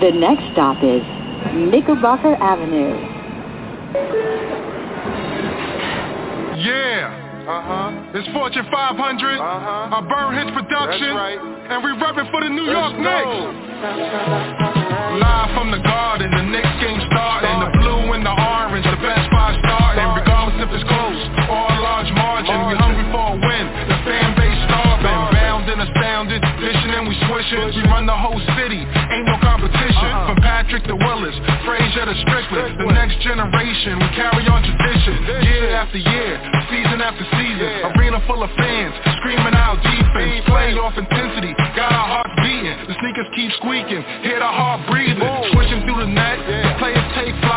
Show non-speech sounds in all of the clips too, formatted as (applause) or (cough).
The next stop is Knickerbocker Avenue. Yeah. Uh-huh. It's Fortune 500. Uh-huh. Our Burn Hits production. That's right. And we repping for the New Let's York Knicks. Live from the garden, the Knicks game starting. The blue and the orange, the best spot starting. Regardless if it's close or a large margin, we hungry for a win. The fan base starving, bound and astounded. Dishing and we swishing. We run the whole city, ain't no competition. From Patrick to Willis, Frazier to Strickland. The next generation, we carry on tradition. Year after year, season after season. Arena full of fans, screaming out defense. Playoff intensity, got our hearts beating. The sneakers keep squeaking, hear the heart breathing. Switching through the net, the players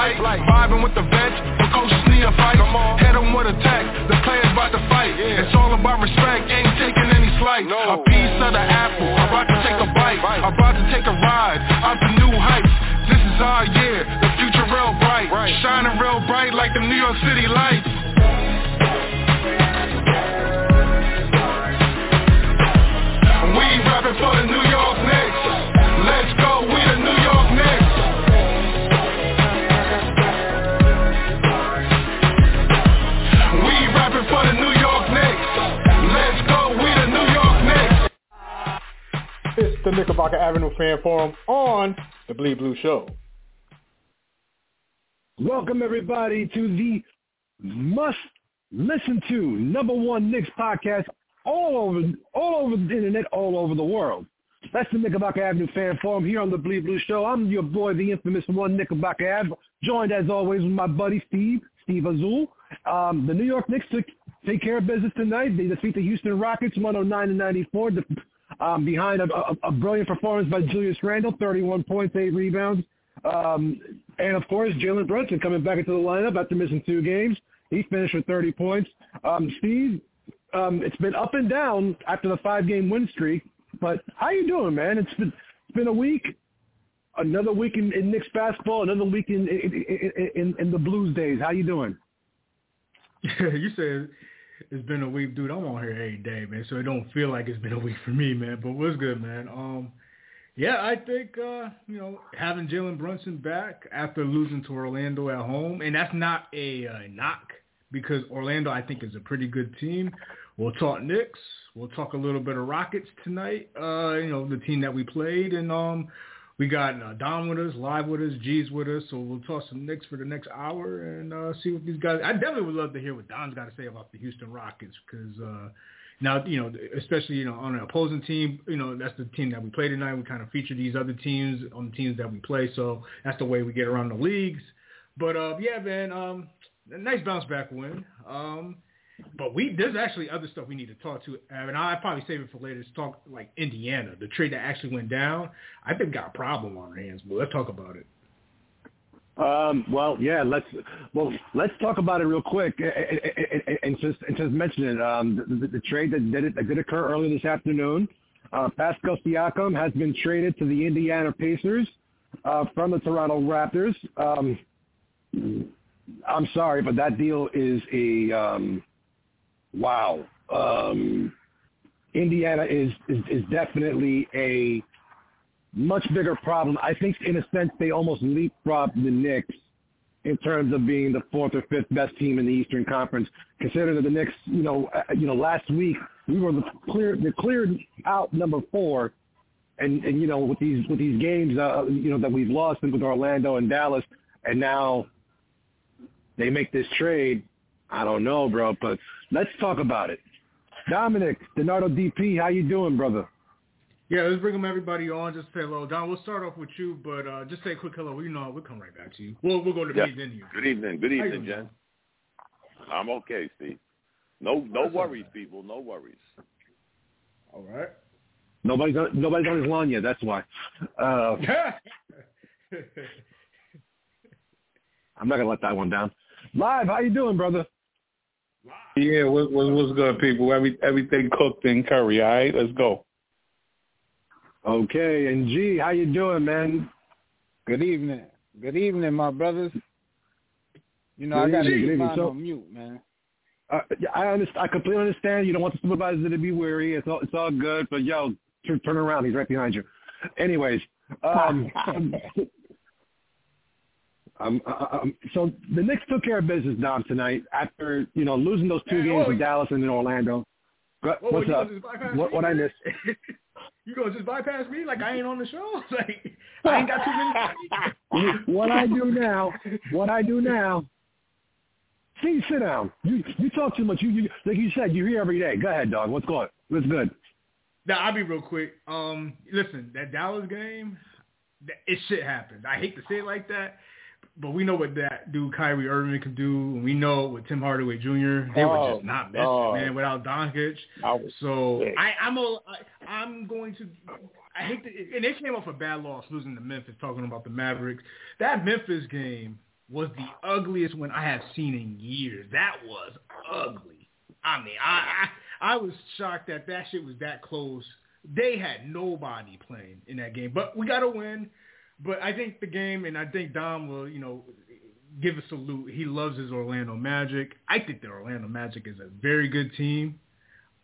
take flight. Vibing with the vets, the coaches need a fight. Head them with attack, the players about to fight. It's all about respect, ain't taking any slight. A piece of the apple, about to take a bite. About to take a ride, out to new heights. This is our year, the future real bright. Shining real bright like the New York City lights. We rapping for the New York the Knickerbocker Avenue Fan Forum on the Bleed Blue Show. Welcome everybody to the must listen to number one Knicks podcast all over all over the internet, all over the world. That's the Knickerbocker Avenue Fan Forum here on the Bleed Blue Show. I'm your boy, the infamous one Knickerbocker Ave, joined as always with my buddy Steve, Steve Azul. Um, the New York Knicks took take care of business tonight. They defeat the Houston Rockets 109 to 94. The, um, behind a, a, a brilliant performance by Julius Randle, 31 points, 8 rebounds. Um, and, of course, Jalen Brunson coming back into the lineup after missing two games. He finished with 30 points. Um, Steve, um, it's been up and down after the five-game win streak. But how you doing, man? It's been it's been a week, another week in, in Knicks basketball, another week in in, in in the Blues days. How you doing? (laughs) you said it's been a week, dude. I'm on here every day, man, so it don't feel like it's been a week for me, man. But what's good, man? Um, yeah, I think uh, you know having Jalen Brunson back after losing to Orlando at home, and that's not a uh, knock because Orlando, I think, is a pretty good team. We'll talk Knicks. We'll talk a little bit of Rockets tonight. Uh, you know, the team that we played, and um, we got uh, Don with us, live with us, G's with us. So we'll talk some Knicks for the next hour and uh, see what these guys. I definitely would love to hear what Don's got to say about the Houston Rockets because uh, now you know, especially you know on an opposing team, you know that's the team that we play tonight. We kind of feature these other teams on the teams that we play, so that's the way we get around the leagues. But uh, yeah, man, um, nice bounce back win. Um, but we there's actually other stuff we need to talk to, and I'll probably save it for later to talk like Indiana, the trade that actually went down. I think got a problem on our hands, but let's talk about it. Um, well, yeah, let's well let's talk about it real quick and, and just and just mention it. Um, the, the, the trade that did, it, that did occur earlier this afternoon. Uh, Pascal Siakam has been traded to the Indiana Pacers uh, from the Toronto Raptors. Um, I'm sorry, but that deal is a um, wow. Um, Indiana is, is is definitely a much bigger problem. I think in a sense they almost leapfrogged the Knicks in terms of being the fourth or fifth best team in the Eastern Conference. Considering that the Knicks, you know, uh, you know, last week we were the clear, the cleared out number four, and and you know with these with these games, uh, you know that we've lost with Orlando and Dallas, and now they make this trade. I don't know, bro, but let's talk about it. Dominic, Donardo DP, how you doing, brother? Yeah, let's bring them everybody on. Just say hello, Don. We'll start off with you, but uh, just say a quick hello. We know we'll come right back to you. We'll we'll go to Yeah. Bees in you. Good evening. Good evening, Jen. I'm okay, Steve. No no That's worries, people. No worries. All right. Nobody's on, nobody's on his lawn yet. That's why. Uh, (laughs) I'm not gonna let that one down. Live, how you doing, brother? Yeah, what, what, what's good, people? Every, everything cooked in curry, all right? Let's go. Okay, and G, how you doing, man? Good evening. Good evening, my brothers. You know, Good I got to evening, good keep mine So- on mute, man. Uh, I understand. I completely understand. You don't want the supervisor to be weary. It's all it's all good. But yo, turn, turn around. He's right behind you. Anyways, um, (laughs) um, um, so the Knicks took care of business, Dom, tonight after you know losing those two Hey, games in Dallas and in Orlando. Whoa, What's up? gonna just bypass What me? what I missed? (laughs) you gonna just bypass me like I ain't on the show? (laughs) Like I ain't got two minutes. (laughs) to speak? what I do now, what I do now. See, sit down. You you talk too much. You, you like you said, you're here every day. Go ahead, dog. What's going? What's good? Now I'll be real quick. Um, listen, that Dallas game, it shit happened. I hate to say it like that, but we know what that dude Kyrie Irving can do, and we know what Tim Hardaway Jr. They were Oh, just not missing, God. man, without Doncic. So sick. I, I'm a, I, I'm going to. I hate to, and they came off a bad loss losing to Memphis. Talking about the Mavericks, that Memphis game was the ugliest one I have seen in years. That was ugly. I mean, I, I, I was shocked that that shit was that close. They had nobody playing in that game, but we got to win. But I think the game, and I think Dom will, you know, give a salute. He loves his Orlando Magic. I think the Orlando Magic is a very good team.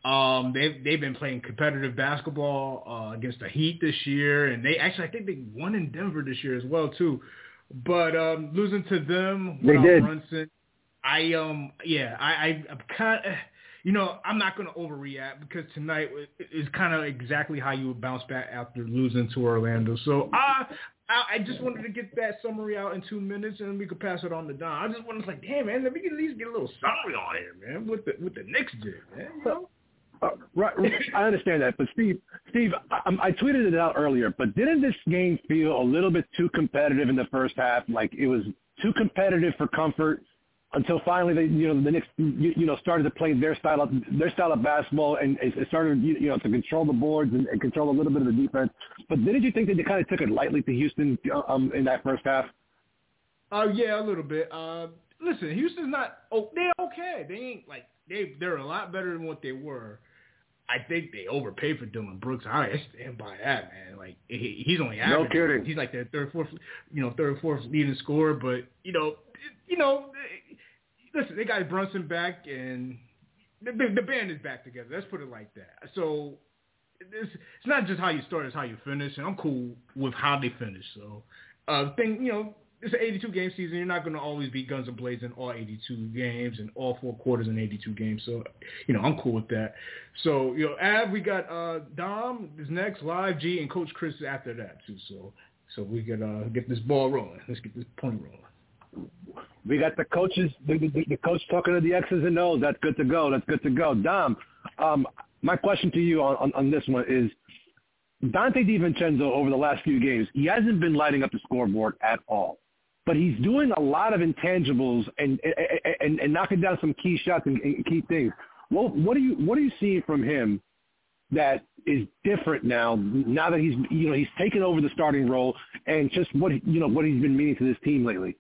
Um, they've they've been playing competitive basketball uh, against the Heat this year, and they actually I think they won in Denver this year as well too. But um, losing to them They did. Brunson, I um yeah I I I'm kind of you know I'm not going to overreact because tonight is kind of exactly how you would bounce back after losing to Orlando. So I. I just wanted to get that summary out in two minutes, and we could pass it on to Don. I just wanted to like, damn man, let me at least get a little summary on here, man. What the what the Knicks did, man. You know? Uh, right, right, I understand that, but Steve, Steve, I, I tweeted it out earlier, but didn't this game feel a little bit too competitive in the first half? Like it was too competitive for comfort until finally they, you know, the Knicks, you, you know, started to play their style of their style of basketball and it started, you you know, to control the boards and, and control a little bit of the defense. But didn't you think that they kind of took it lightly to Houston um, in that first half? Uh, yeah, a little bit. Uh, listen, Houston's not. Oh, they're okay. They ain't like they. They're a lot better than what they were. I think they overpaid for Dillon Brooks. I stand by that, man. Like he, he's only No kidding. He's like their third, fourth, you know, third, fourth leading scorer. But you know, you know, listen, they got Brunson back, and the, the, band is back together. Let's put it like that. So it's, it's not just how you start; it's how you finish. And I'm cool with how they finish. So, uh, thing, you know, it's an 82 game season. You're not going to always be guns and blades in all 82 games and all four quarters in 82 games. So, you know, I'm cool with that. So, you know, Av, we got uh, Dom is next, Live G, and Coach Chris after that too. So, so we could uh, get this ball rolling. Let's get this point rolling. We got the coaches, the, the, the coach talking to the X's and O's. That's good to go. That's good to go. Dom, um, my question to you on, on, on this one is, Donte DiVincenzo over the last few games, he hasn't been lighting up the scoreboard at all. But he's doing a lot of intangibles and and, and, and knocking down some key shots and, and key things. What what are you what are you seeing from him that is different now? Now that he's you know he's taken over the starting role and just what you know what he's been meaning to this team lately.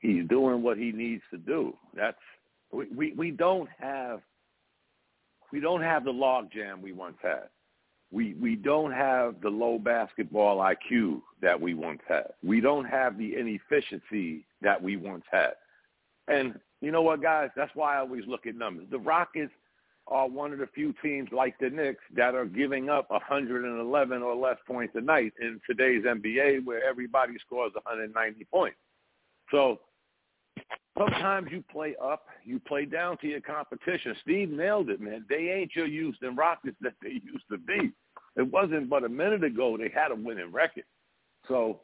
He's doing what he needs to do. That's we, we, we don't have we don't have the log jam we once had. We we don't have the low basketball IQ that we once had. We don't have the inefficiency that we once had. And you know what, guys? That's why I always look at numbers. The Rockets are one of the few teams like the Knicks that are giving up 111 or less points a night in today's NBA, where everybody scores 190 points. So sometimes you play up, you play down to your competition. Steve nailed it, man. They ain't your Houston Rockets that they (laughs) used to be. It wasn't but a minute ago they had a winning record. So,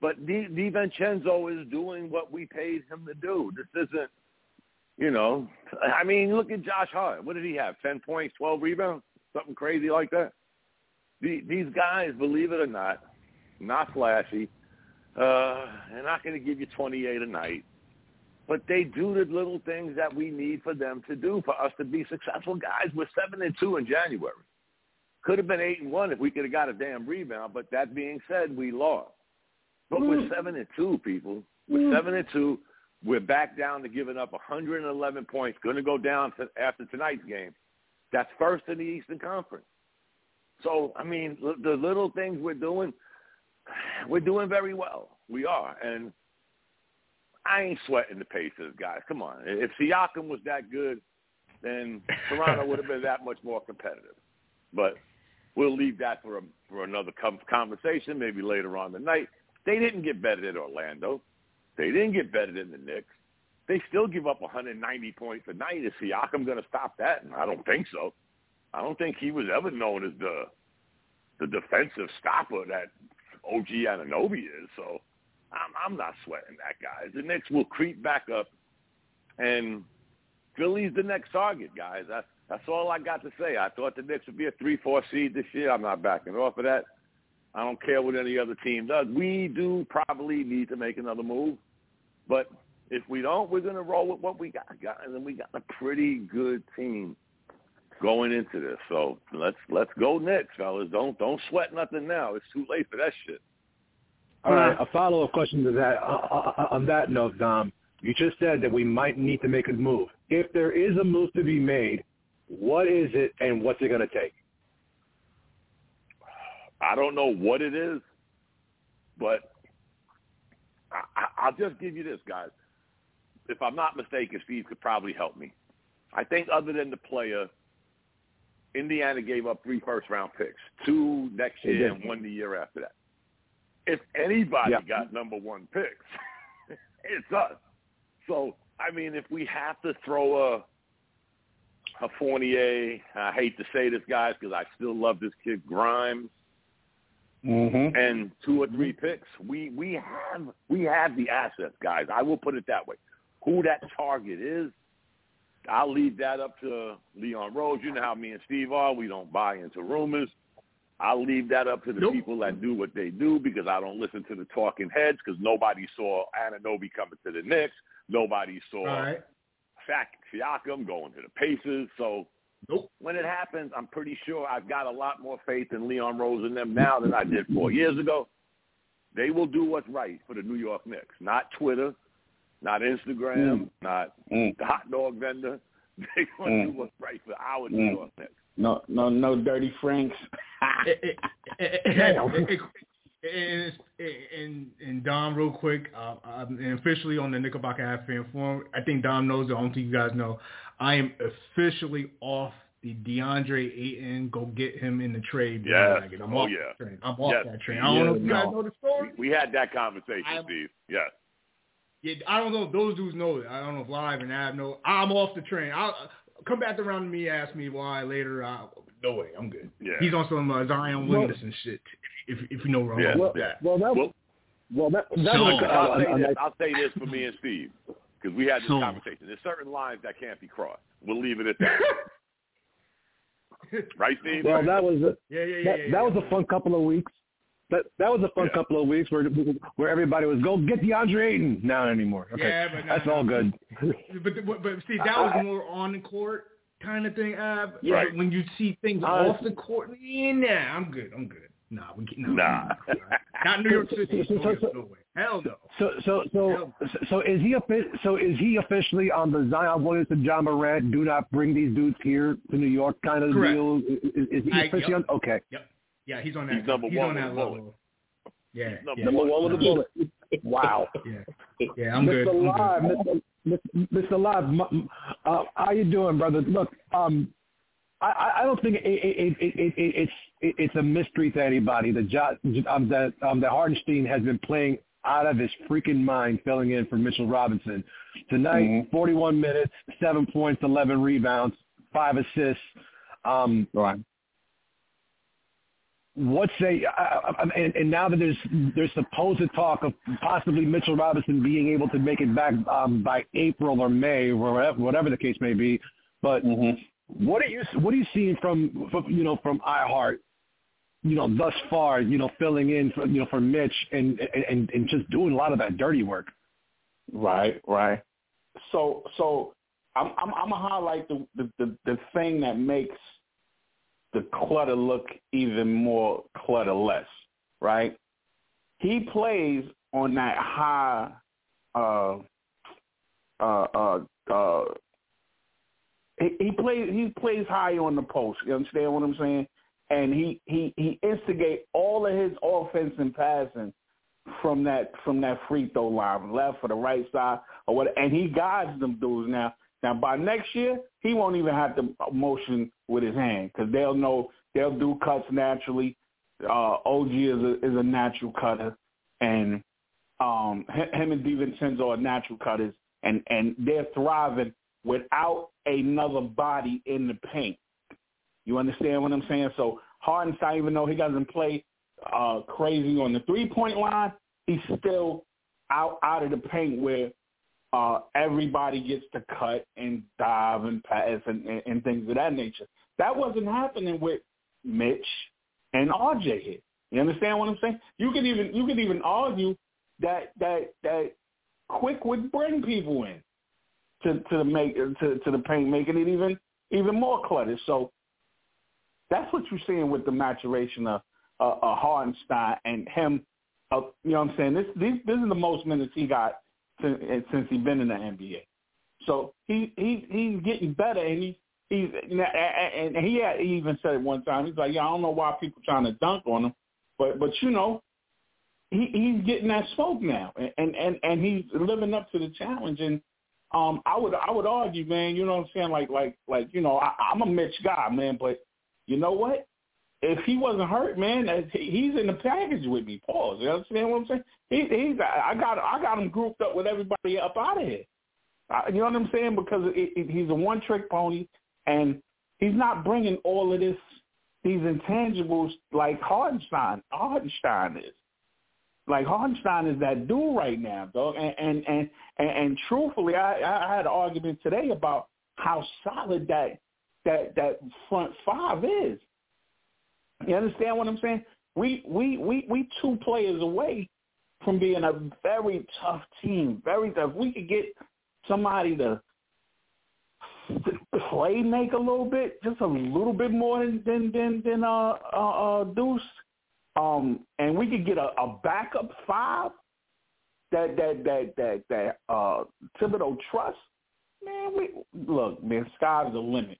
but Di, DiVincenzo is doing what we paid him to do. This isn't, you know, I mean, look at Josh Hart. What did he have? 10 points, 12 rebounds? Something crazy like that? The, these guys, believe it or not, not flashy. Uh, they're not going to give you 28 a night but they do the little things that we need for them to do for us to be successful. Guys, we're seven and two in January. Could have been eight and one if we could have got a damn rebound. But that being said, we lost. But we're mm. seven and two, people. We're mm. seven and two. We're back down to giving up 111 points. Going to go down to, after tonight's game. That's first in the Eastern Conference. So I mean, the little things we're doing, we're doing very well. We are, and I ain't sweating the Pacers, guys. Come on. If Siakam was that good, then Toronto would have been that much more competitive. But we'll leave that for a, for another conversation, maybe later on tonight. They didn't get better than Orlando. They didn't get better than the Knicks. They still give up 190 points a night. Is Siakam going to stop that? And I don't think so. I don't think he was ever known as the the defensive stopper that OG Anunoby is. So I'm, I'm not sweating that, guys. The Knicks will creep back up, and Philly's the next target, guys. That's that's all I got to say. I thought the Knicks would be a three-four seed this year. I'm not backing off of that. I don't care what any other team does. We do probably need to make another move, but if we don't, we're going to roll with what we got, guys, and we got a pretty good team going into this. So let's let's go Knicks, fellas. Don't don't sweat nothing now. It's too late for that shit. All right, a follow-up question to that. Uh, uh, on that note, Dom, you just said that we might need to make a move. If there is a move to be made, what is it and what's it going to take? I don't know what it is, but I, I'll just give you this, guys. If I'm not mistaken, Steve could probably help me. I think other than the player, Indiana gave up three first-round picks, two next year and one the year after that. If anybody yeah. got number one picks, (laughs) it's us. So, I mean, if we have to throw a a Fournier, I hate to say this, guys, because I still love this kid Grimes, mm-hmm. and two or three picks, we we have we have the assets, guys. I will put it that way. Who that target is, I'll leave that up to Leon Rose. You know how me and Steve are. We don't buy into rumors. I'll leave that up to the nope. people that do what they do because I don't listen to the talking heads because nobody saw Anunoby coming to the Knicks. Nobody saw right. Fact Siakam going to the Pacers. So nope. when it happens, I'm pretty sure I've got a lot more faith in Leon Rose and them now than I did four years ago. They will do what's right for the New York Knicks, not Twitter, not Instagram, mm. not mm. the hot dog vendor. (laughs) They want to mm. do what's right for our mm. New York Knicks. No, no, no dirty Franks. and, and, and Dom, real quick, uh, I'm officially on the Knickerbocker Ave fan forum. I think Dom knows. I don't think you guys know. I am officially off the DeAndre Ayton. Go get him in the trade. Oh, yeah. I'm oh off yeah. That train. I'm off yes. that train. I don't know if you guys no. know the story. We, we had that conversation, I'm, Steve. Yes. Yeah, I don't know if those dudes know it. I don't know if Live and Ab know. I'm off the train. I'll come back around to me, ask me why later. I, no way, I'm good. Yeah. He's on some uh, Zion Williams and shit. If if you know where I'm yeah. well, with that. Well, that Well, well that that So- was I'll, uh, say a- a this, I'll say this for me and Steve because we had this So- conversation. There's certain lines that can't be crossed. We'll leave it at that. (laughs) right, Steve? well, that was a, Yeah, yeah, yeah. that, yeah, that yeah. was a fun couple of weeks. That that was a fun Yeah. couple of weeks where where everybody was go get DeAndre Ayton. Not anymore. Okay, Yeah, but no, that's no. all good. (laughs) But, but but see, that was more on the court kind of thing. Ab. Right. When you see things Uh, off the court, yeah, I'm good. I'm good. Nah, we can't. Nah. Not New York City. (laughs) So- so- so- no way. Hell no. So so so so is he so is he officially on the Zion Williams and Ja Morant? Do not bring these dudes here to New York kind of Correct. deal. Is, is he I- officially yep. on? Okay. Yep. Yeah, he's on that. He's number he's one on with that a bullet. level. Yeah. Number yeah. Number one with a bullet. Wow. (laughs) Yeah. Yeah, I'm good. Mr. I'm Live, good. Mr. Mr. Live, m- m- uh, how you doing, brother? Look, um, I- I, I don't think it, it, it, it, it, it's it, it's a mystery to anybody that jo- um, that um, that Hartenstein has been playing out of his freaking mind, filling in for Mitchell Robinson tonight. Mhm. 41 minutes, seven points, 11 rebounds, five assists. Um, Right. What's a uh, and, and now that there's there's supposed to talk of possibly Mitchell Robinson being able to make it back um, by April or May or whatever, whatever the case may be, but Mm-hmm. what are you what are you seeing from, from you know from iHeart, you know thus far you know filling in for you know for Mitch and and and just doing a lot of that dirty work. Right, right. So, so I'm I'm I'm gonna highlight the the the, the thing that makes the clutter look even more clutterless, right? He plays on that high, uh, uh, uh, uh. He, he plays he plays high on the post. You understand what I'm saying? And he he he instigate all of his offense and passing from that from that free throw line, left or the right side or what, and he guides them dudes now. Now by next year, he won't even have to motion with his hand because they'll know they'll do cuts naturally. Uh, OG is a is a natural cutter, and um, him and DiVincenzo are natural cutters, and and they're thriving without another body in the paint. You understand what I'm saying? So Hartenstein, even though he doesn't play uh, crazy on the three point line, he's still out out of the paint where uh, everybody gets to cut and dive and pass and, and, and things of that nature. That wasn't happening with Mitch and RJ here. You understand what I'm saying? You could even you could even argue that that that Quick would bring people in to to the make to to the paint, making it even even more cluttered. So that's what you're seeing with the maturation of uh, uh, Hartenstein and him. Uh, you know what I'm saying? This this this is the most minutes he got since, since he's been in the NBA. So he he he's getting better, and he he's and he had he even said it one time. He's like, yeah, I don't know why people trying to dunk on him, but but you know, he he's getting that smoke now, and and and he's living up to the challenge. And um, I would I would argue, man, you know what I'm saying? Like like like you know, I, I'm a Mitch guy, man, but you know what? If he wasn't hurt, man, he's in the package with me. Pause. You understand what I'm saying? He, he's I got I got him grouped up with everybody up out of here. You know what I'm saying? Because it, it, he's a one trick pony, and he's not bringing all of this these intangibles like Hartenstein. Hartenstein is like Hartenstein is that dude right now, dog. And and and and, and truthfully, I I had an argument today about how solid that that that front five is. You understand what I'm saying? We we we we two players away from being a very tough team. Very tough. We could get somebody to play make a little bit, just a little bit more than than than, than uh, uh, uh Deuce. Um, and we could get a, a backup five that that that that that uh Thibodeau trust. Man, we look, man, sky's the limit.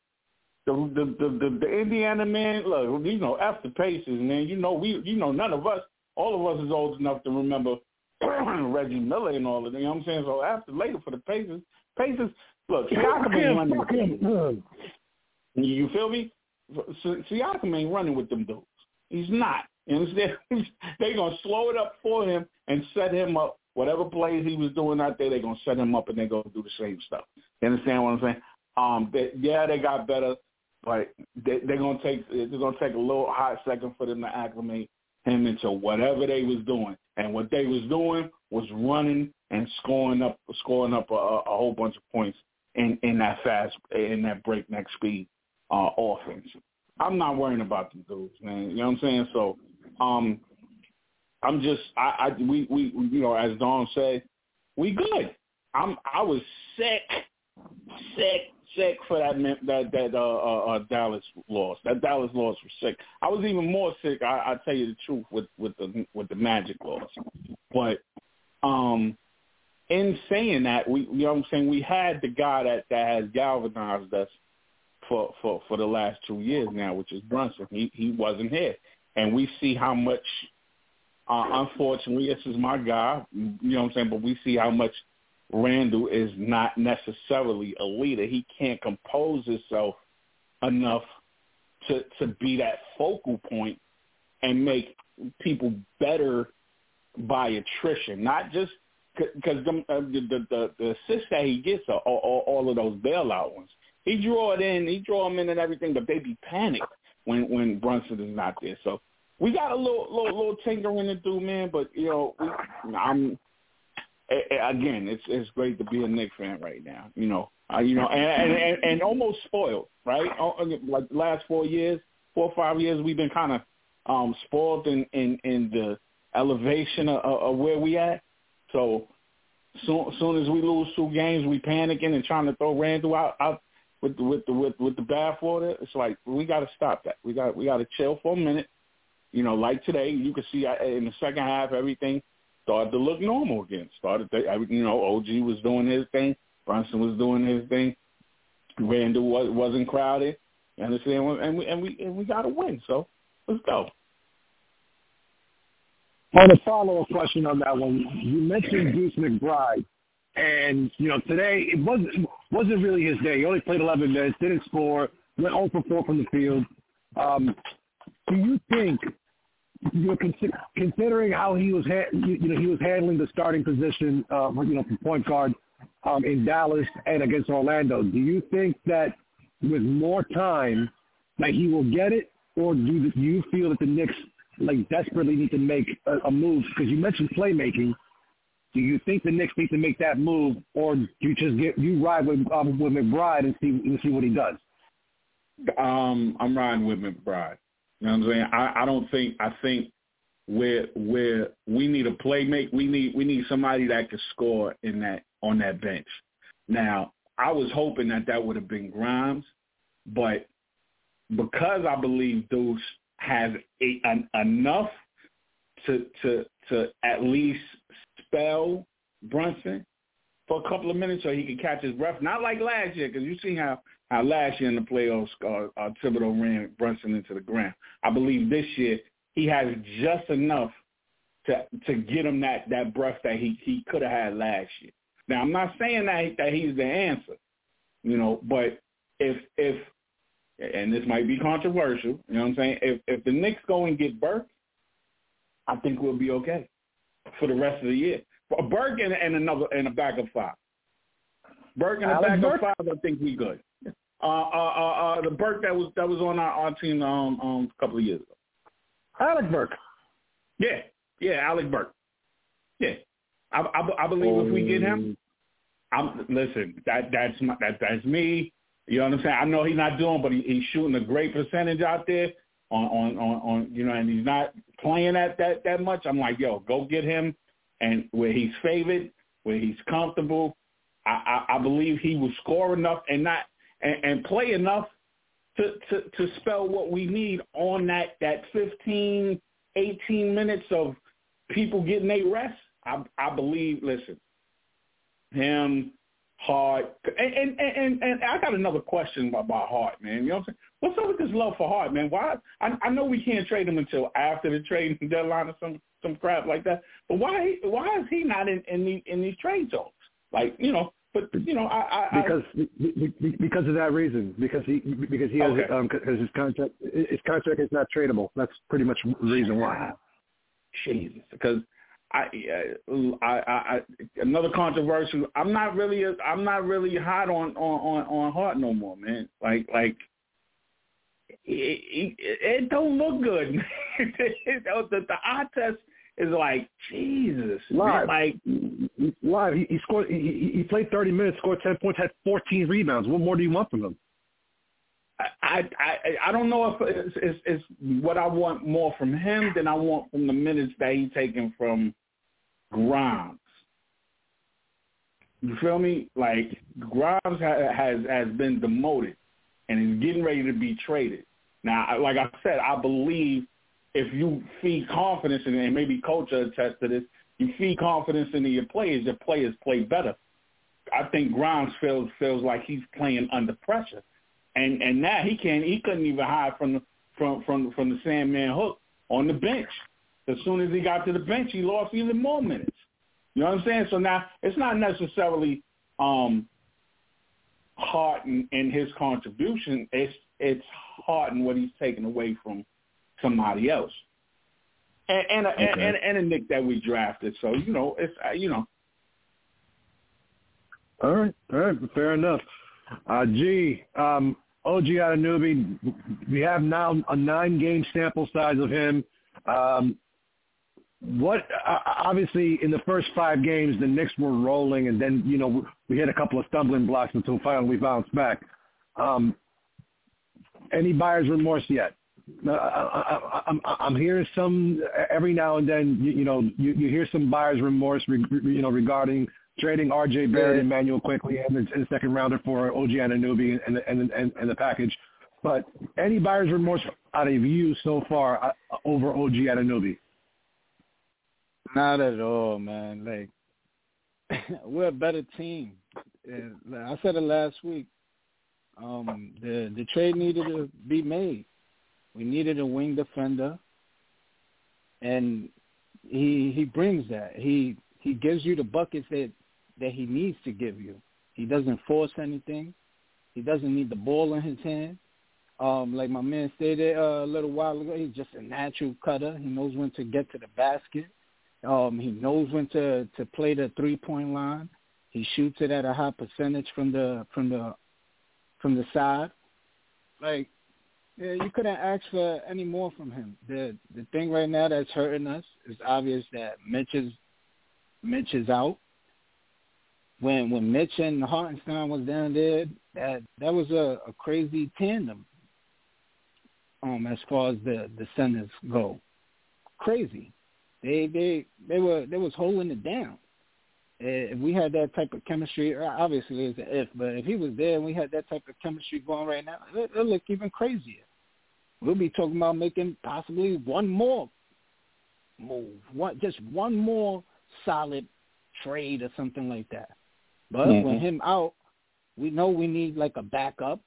The the the the, the Indiana man, look, you know, after Pacers, man, you know we you know none of us all of us is old enough to remember (clears throat) Reggie Miller and all of them. You know what I'm saying? So after later for the Pacers, Pacers, look, Siakam ain't running. You feel me? Siakam ain't running with them dudes. He's not. You understand? (laughs) they're gonna slow it up for him and set him up. Whatever plays he was doing out there, they're gonna set him up and they're gonna do the same stuff. You understand what I'm saying? Um, they, yeah, they got better, but they, they're gonna take it's gonna take a little hot second for them to acclimate him into whatever they was doing. And what they was doing was running and scoring up scoring up a, a whole bunch of points in, in that fast in that breakneck speed uh, offense. I'm not worrying about the dudes, man. You know what I'm saying? So um I'm just I, I we, we you know, as Don said, we good. I'm I was sick, sick, sick for that that that uh, uh, uh, Dallas loss. That Dallas loss was sick. I was even more sick. I, I tell you the truth with with the with the Magic loss. But um, in saying that, we you know what I'm saying we had the guy that that has galvanized us for for for the last two years now, which is Brunson. He he wasn't here, and we see how much. Uh, unfortunately, this is my guy. You know what I'm saying, but we see how much Randle is not necessarily a leader. He can't compose himself enough to to be that focal point and make people better by attrition, not just because the, uh, the the the assists that he gets are all, all of those bailout ones. He draw it in, he draw them in and everything, but they be panicked when when Brunson is not there. So we got a little little little tinkering to do, man. But you know, we, I'm again, it's it's great to be a Knicks fan right now. You know, uh, you know, and, and and almost spoiled, right? Uh, uh, like last four years, four or five years, we've been kind of um spoiled in in in the elevation of, of where we at. So soon soon as we lose two games, we panicking and trying to throw Randle out out with the with the with, with the bathwater. It's like we got to stop that. We got we got to chill for a minute. You know, like today, you can see in the second half everything started to look normal again. Started, to, you know, OG was doing his thing, Brunson was doing his thing, Randle was, wasn't crowded. You understand? And we and we and we got to win. So let's go. On a follow-up question on that one, you mentioned Deuce McBride, and you know today it wasn't wasn't really his day. He only played 11 minutes, didn't score, went 0 for 4 from the field. Um, do you think you know, considering how he was, ha- you know, he was handling the starting position, uh, you know, for point guard um, in Dallas and against Orlando, do you think that with more time, that he will get it, or do you feel that the Knicks like desperately need to make a, a move? Because you mentioned playmaking. Do you think the Knicks need to make that move, or do you just get you ride with um, with McBride and see and see what he does? Um, I'm riding with McBride. You know what I'm saying? I, I don't think I think where where we need a playmate, we need we need somebody that could score in that on that bench. Now, I was hoping that that would have been Grimes, but because I believe Deuce has a, an, enough to to to at least spell Brunson for a couple of minutes so he can catch his breath. Not like last year, because you see how how last year in the playoffs, uh, uh, Thibodeau ran Brunson into the ground. I believe this year he has just enough to to get him that that breath that he he could have had last year. Now I'm not saying that that he's the answer, you know, but if if and this might be controversial, you know what I'm saying? If if the Knicks go and get Burke, I think we'll be okay for the rest of the year. Burke and, and another and a backup five. Burke and a backup Burke? five, I think we good. Uh, uh, uh, uh, the Burke that was that was on our, our team um, um, a couple of years ago. Alec Burke. Yeah, yeah, Alec Burke. Yeah, I, I, I believe oh. if we get him. I'm listen. That that's my, that that's me. You know what I'm saying? I know he's not doing, but he, he's shooting a great percentage out there on, on on on you know, and he's not playing at that that much. I'm like, yo, go get him, and where he's favored, where he's comfortable. I, I, I believe he will score enough and not and, and play enough to, to to spell what we need on that that 15, 18 minutes of people getting their rest. I I believe. Listen, him, Hart, and and and, and I got another question about Hart, man. You know what I'm saying? What's up with this love for Hart, man? Why? I, I know we can't trade him until after the trading (laughs) deadline or some some crap like that. But why why is he not in in, the, in these trade zones? Like you know, but you know, I, I because I, because of that reason, because he because he has okay. um because his contract his contract is not tradable. That's pretty much the reason why. Jesus, because I, I, I, another controversial. I'm not really, a, I'm not really hot on on on, on Hart no more, man. Like like, it, it, it don't look good. (laughs) the, the eye test is like Jesus. Live, man, like live. He, he scored. He, he played 30 minutes, scored 10 points, had 14 rebounds. What more do you want from him? I I I don't know if it's, it's, it's what I want more from him than I want from the minutes that he's taken from Grimes. You feel me? Like Grimes ha- has has been demoted and is getting ready to be traded. Now, like I said, I believe if you feed confidence in it, and maybe coach attest to this, you feed confidence into your players, your players play better. I think Grimes feels feels like he's playing under pressure, and and now he can't he couldn't even hide from the from from from the Sandman hook on the bench. As soon as he got to the bench, he lost even more minutes. You know what I'm saying? So now it's not necessarily um, Hart in, his contribution. It's it's Hart in what he's taken away from somebody else, and and a, okay. and, and a Knick that we drafted. So you know, it's uh, you know. All right, all right, fair enough. Uh, G, um, OG Anunoby, we have now a nine-game sample size of him. Um, what uh, obviously in the first five games the Knicks were rolling, and then you know we hit a couple of stumbling blocks until finally we bounced back. Um, any buyer's remorse yet? I, I, I'm I'm hearing some every now and then. You, you know, you, you hear some buyer's remorse, re, you know, regarding trading R.J. Barrett and Immanuel Quickley and the, and the second rounder for OG Anunoby and the, and, and and the package. But any buyer's remorse out of you so far uh, over OG Anunoby? Not at all, man. Like (laughs) we're a better team. And I said it last week. Um, the the trade needed to be made. We needed a wing defender, and he he brings that. He he gives you the buckets that that he needs to give you. He doesn't force anything. He doesn't need the ball in his hand. Um, like my man stated uh, a little while ago, he's just a natural cutter. He knows when to get to the basket. Um, he knows when to to play the three point line. He shoots it at a high percentage from the from the from the side. Like yeah, you couldn't ask for any more from him. The the thing right now that's hurting us is obvious that Mitch is Mitch is out. When when Mitch and Hartenstein was down there, that that was a, a crazy tandem. Um, as far as the the centers go, crazy. They they they were they was holding it down. If we had that type of chemistry, obviously it's an if, but if he was there and we had that type of chemistry going right now, it, it'll look even crazier we'll be talking about making possibly one more move, one just one more solid trade or something like that. But mm-hmm. with him out, we know we need like a backup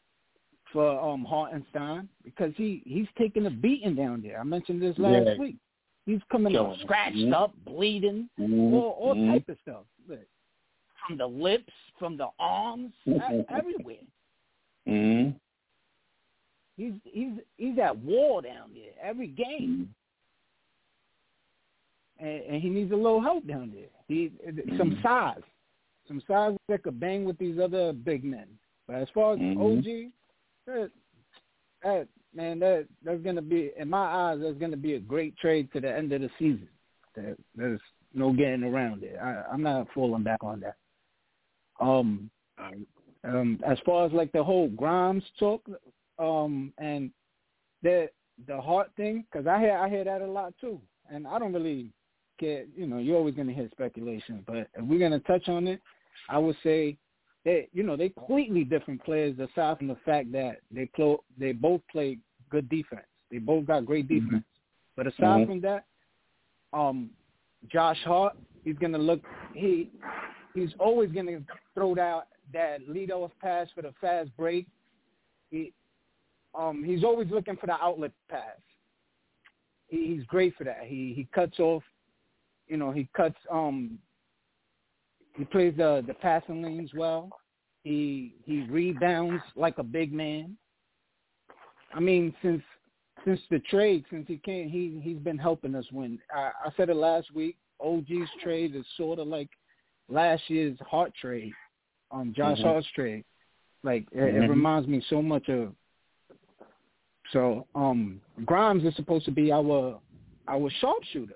for um Hartenstein because he he's taking a beating down there. I mentioned this last yeah. week. He's coming up scratched mm-hmm. up, bleeding, mm-hmm. all, all mm-hmm. type of stuff. From the lips, from the arms, everywhere. Mm-hmm. He's he's he's at war down there every game, and, and he needs a little help down there. He some mm-hmm. size, some size that could bang with these other big men. But as far as mm-hmm. OG, that, that man, that that's gonna be in my eyes. That's gonna be a great trade to the end of the season. That there's no getting around it. I, I'm not falling back on that. Um, um, as far as like the whole Grimes talk, um, and the the heart thing, because I hear I hear that a lot too, and I don't really care. You know, you're always going to hear speculation, but if we're going to touch on it, I would say they, you know, they completely different players aside from the fact that they play, they both play good defense. They both got great mm-hmm. defense. Mm-hmm. But aside mm-hmm. from that, um, Josh Hart, he's going to look. He he's always going to throw that that lead off pass for the fast break. He um, he's always looking for the outlet pass. He, he's great for that. He he cuts off, you know, he cuts. Um, he plays the the passing lanes well. He he rebounds like a big man. I mean, since since the trade, since he came, he he's been helping us win. I, I said it last week. OG's trade is sort of like last year's Hart trade, um, Josh mm-hmm. Hart's trade. Like it, mm-hmm. it reminds me so much of so um, Grimes is supposed to be our our sharpshooter,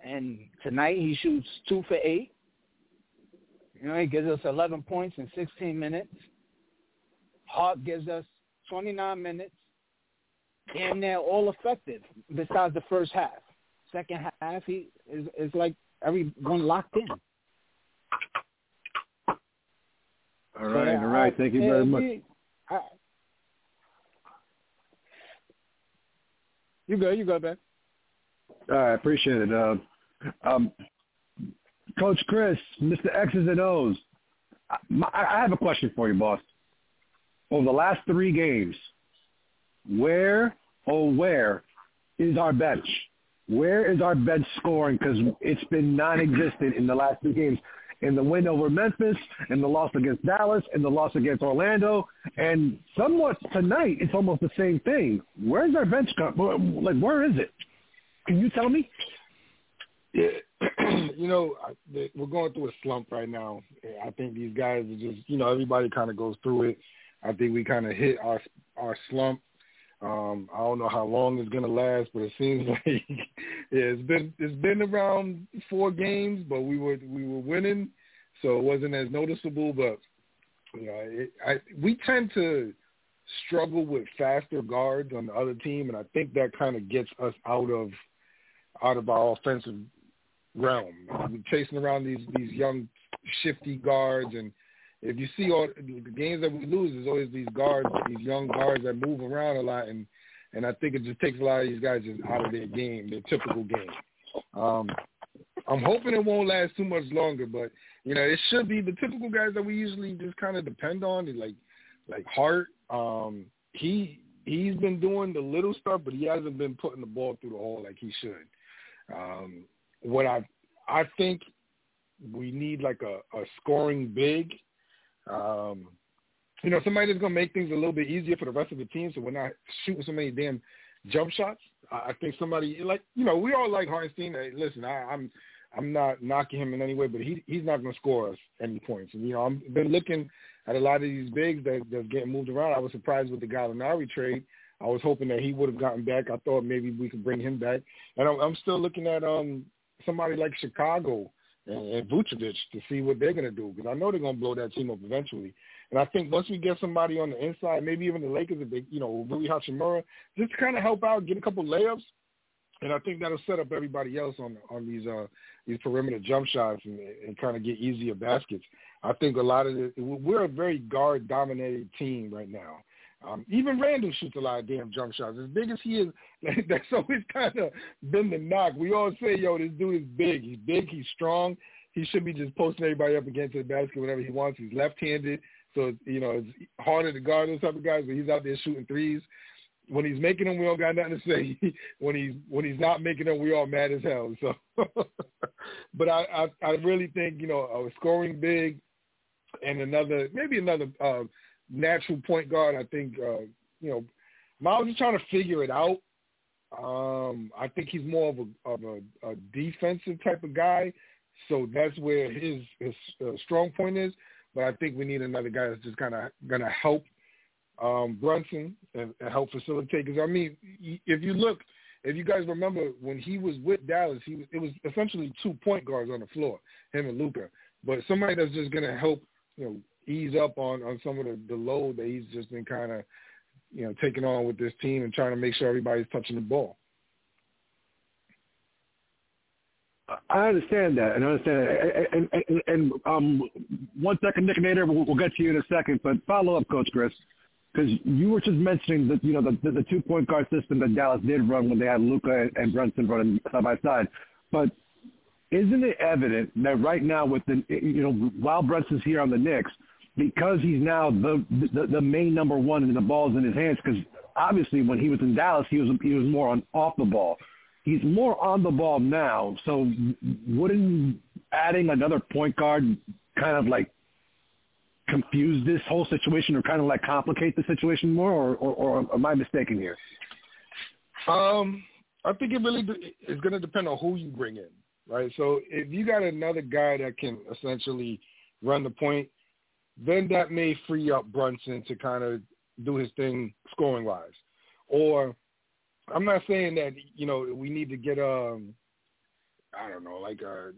and tonight he shoots two for eight. You know, he gives us 11 points in 16 minutes. Hart gives us 29 minutes, and they're all effective besides the first half. Second half, he is is like everyone locked in. All right, so, all right. Thank you very much. I, You go. You go, Ben. All right, appreciate it. Uh, um, Coach Chris, Mr. X's and O's. I, I have a question for you, boss. Over the last three games, where, oh where, is our bench? Where is our bench scoring? Because it's been non-existent in the last two games in the win over Memphis, and the loss against Dallas, and the loss against Orlando, and somewhat tonight it's almost the same thing. Where's our bench? Come? Like, where is it? Can you tell me? Yeah, (clears throat) you know, we're going through a slump right now. I think these guys are just, you know, everybody kind of goes through it. I think we kind of hit our our slump. Um, I don't know how long it's gonna last, but it seems (laughs) like yeah, it's been it's been around four games, but we were we were winning, so it wasn't as noticeable. But you know, it, I, we tend to struggle with faster guards on the other team, and I think that kind of gets us out of out of our offensive realm. We're chasing around these these young shifty guards and if you see all the games that we lose, there's always these guards, these young guards that move around a lot, and and I think it just takes a lot of these guys just out of their game, their typical game. Um, I'm hoping it won't last too much longer, but you know, it should be the typical guys that we usually just kind of depend on, like like Hart. Um, he he's been doing the little stuff, but he hasn't been putting the ball through the hole like he should. Um, what I I think we need like a, a scoring big um, you know, somebody that's going to make things a little bit easier for the rest of the team, so we're not shooting so many damn jump shots. I think somebody like you know we all like Hartenstein. Hey, listen, I, I'm I'm not knocking him in any way, but he he's not going to score us any points. And you know, I've been looking at a lot of these bigs that that's getting moved around. I was surprised with the Gallinari trade. I was hoping that he would have gotten back. I thought maybe we could bring him back. And I'm, I'm still looking at um somebody like Chicago and, and Vucevic to see what they're going to do because I know they're going to blow that team up eventually. And I think once we get somebody on the inside, maybe even the Lakers, if they, you know, Rui Hachimura, just to kind of help out, get a couple layups, and I think that'll set up everybody else on on these uh these perimeter jump shots and, and kind of get easier baskets. I think a lot of the, we're a very guard dominated team right now. Um, even Randle shoots a lot of damn jump shots. As big as he is, (laughs) that's always kind of been the knock. We all say, yo, this dude is big. He's big. He's strong. He should be just posting everybody up against the basket whenever he wants. He's left-handed, so you know it's harder to guard those type of guys. But he's out there shooting threes. When he's making them, we don't got nothing to say. (laughs) when he's when he's not making them, we all mad as hell. So, (laughs) but I, I I really think you know a scoring big and another maybe another uh, natural point guard. I think uh, you know Miles is trying to figure it out. Um, I think he's more of a of a, a defensive type of guy, so that's where his his uh, strong point is. But I think we need another guy that's just kind of going to help um, Brunson and, and help facilitate. Because I mean, if you look, if you guys remember when he was with Dallas, he was, it was essentially two point guards on the floor, him and Luka. But somebody that's just going to help, you know, ease up on on some of the, the load that he's just been kind of, you know, taking on with this team and trying to make sure everybody's touching the ball. I understand that, and I understand that. And, and, and, and um, one second, Nick Nader, we'll, we'll get to you in a second, but follow up, Coach Chris, because you were just mentioning that you know the, the, the two point guard system that Dallas did run when they had Luka and Brunson running side by side, but isn't it evident that right now with the you know while Brunson's here on the Knicks, because he's now the the, the main number one and the ball's in his hands, because obviously when he was in Dallas, he was he was more on off the ball he's more on the ball now. So wouldn't adding another point guard kind of like confuse this whole situation or kind of like complicate the situation more, or, or, or am I mistaken here? Um, I think it really is going to depend on who you bring in, right? So if you got another guy that can essentially run the point, then that may free up Brunson to kind of do his thing scoring wise. Or I'm not saying that you know we need to get um I don't know like uh,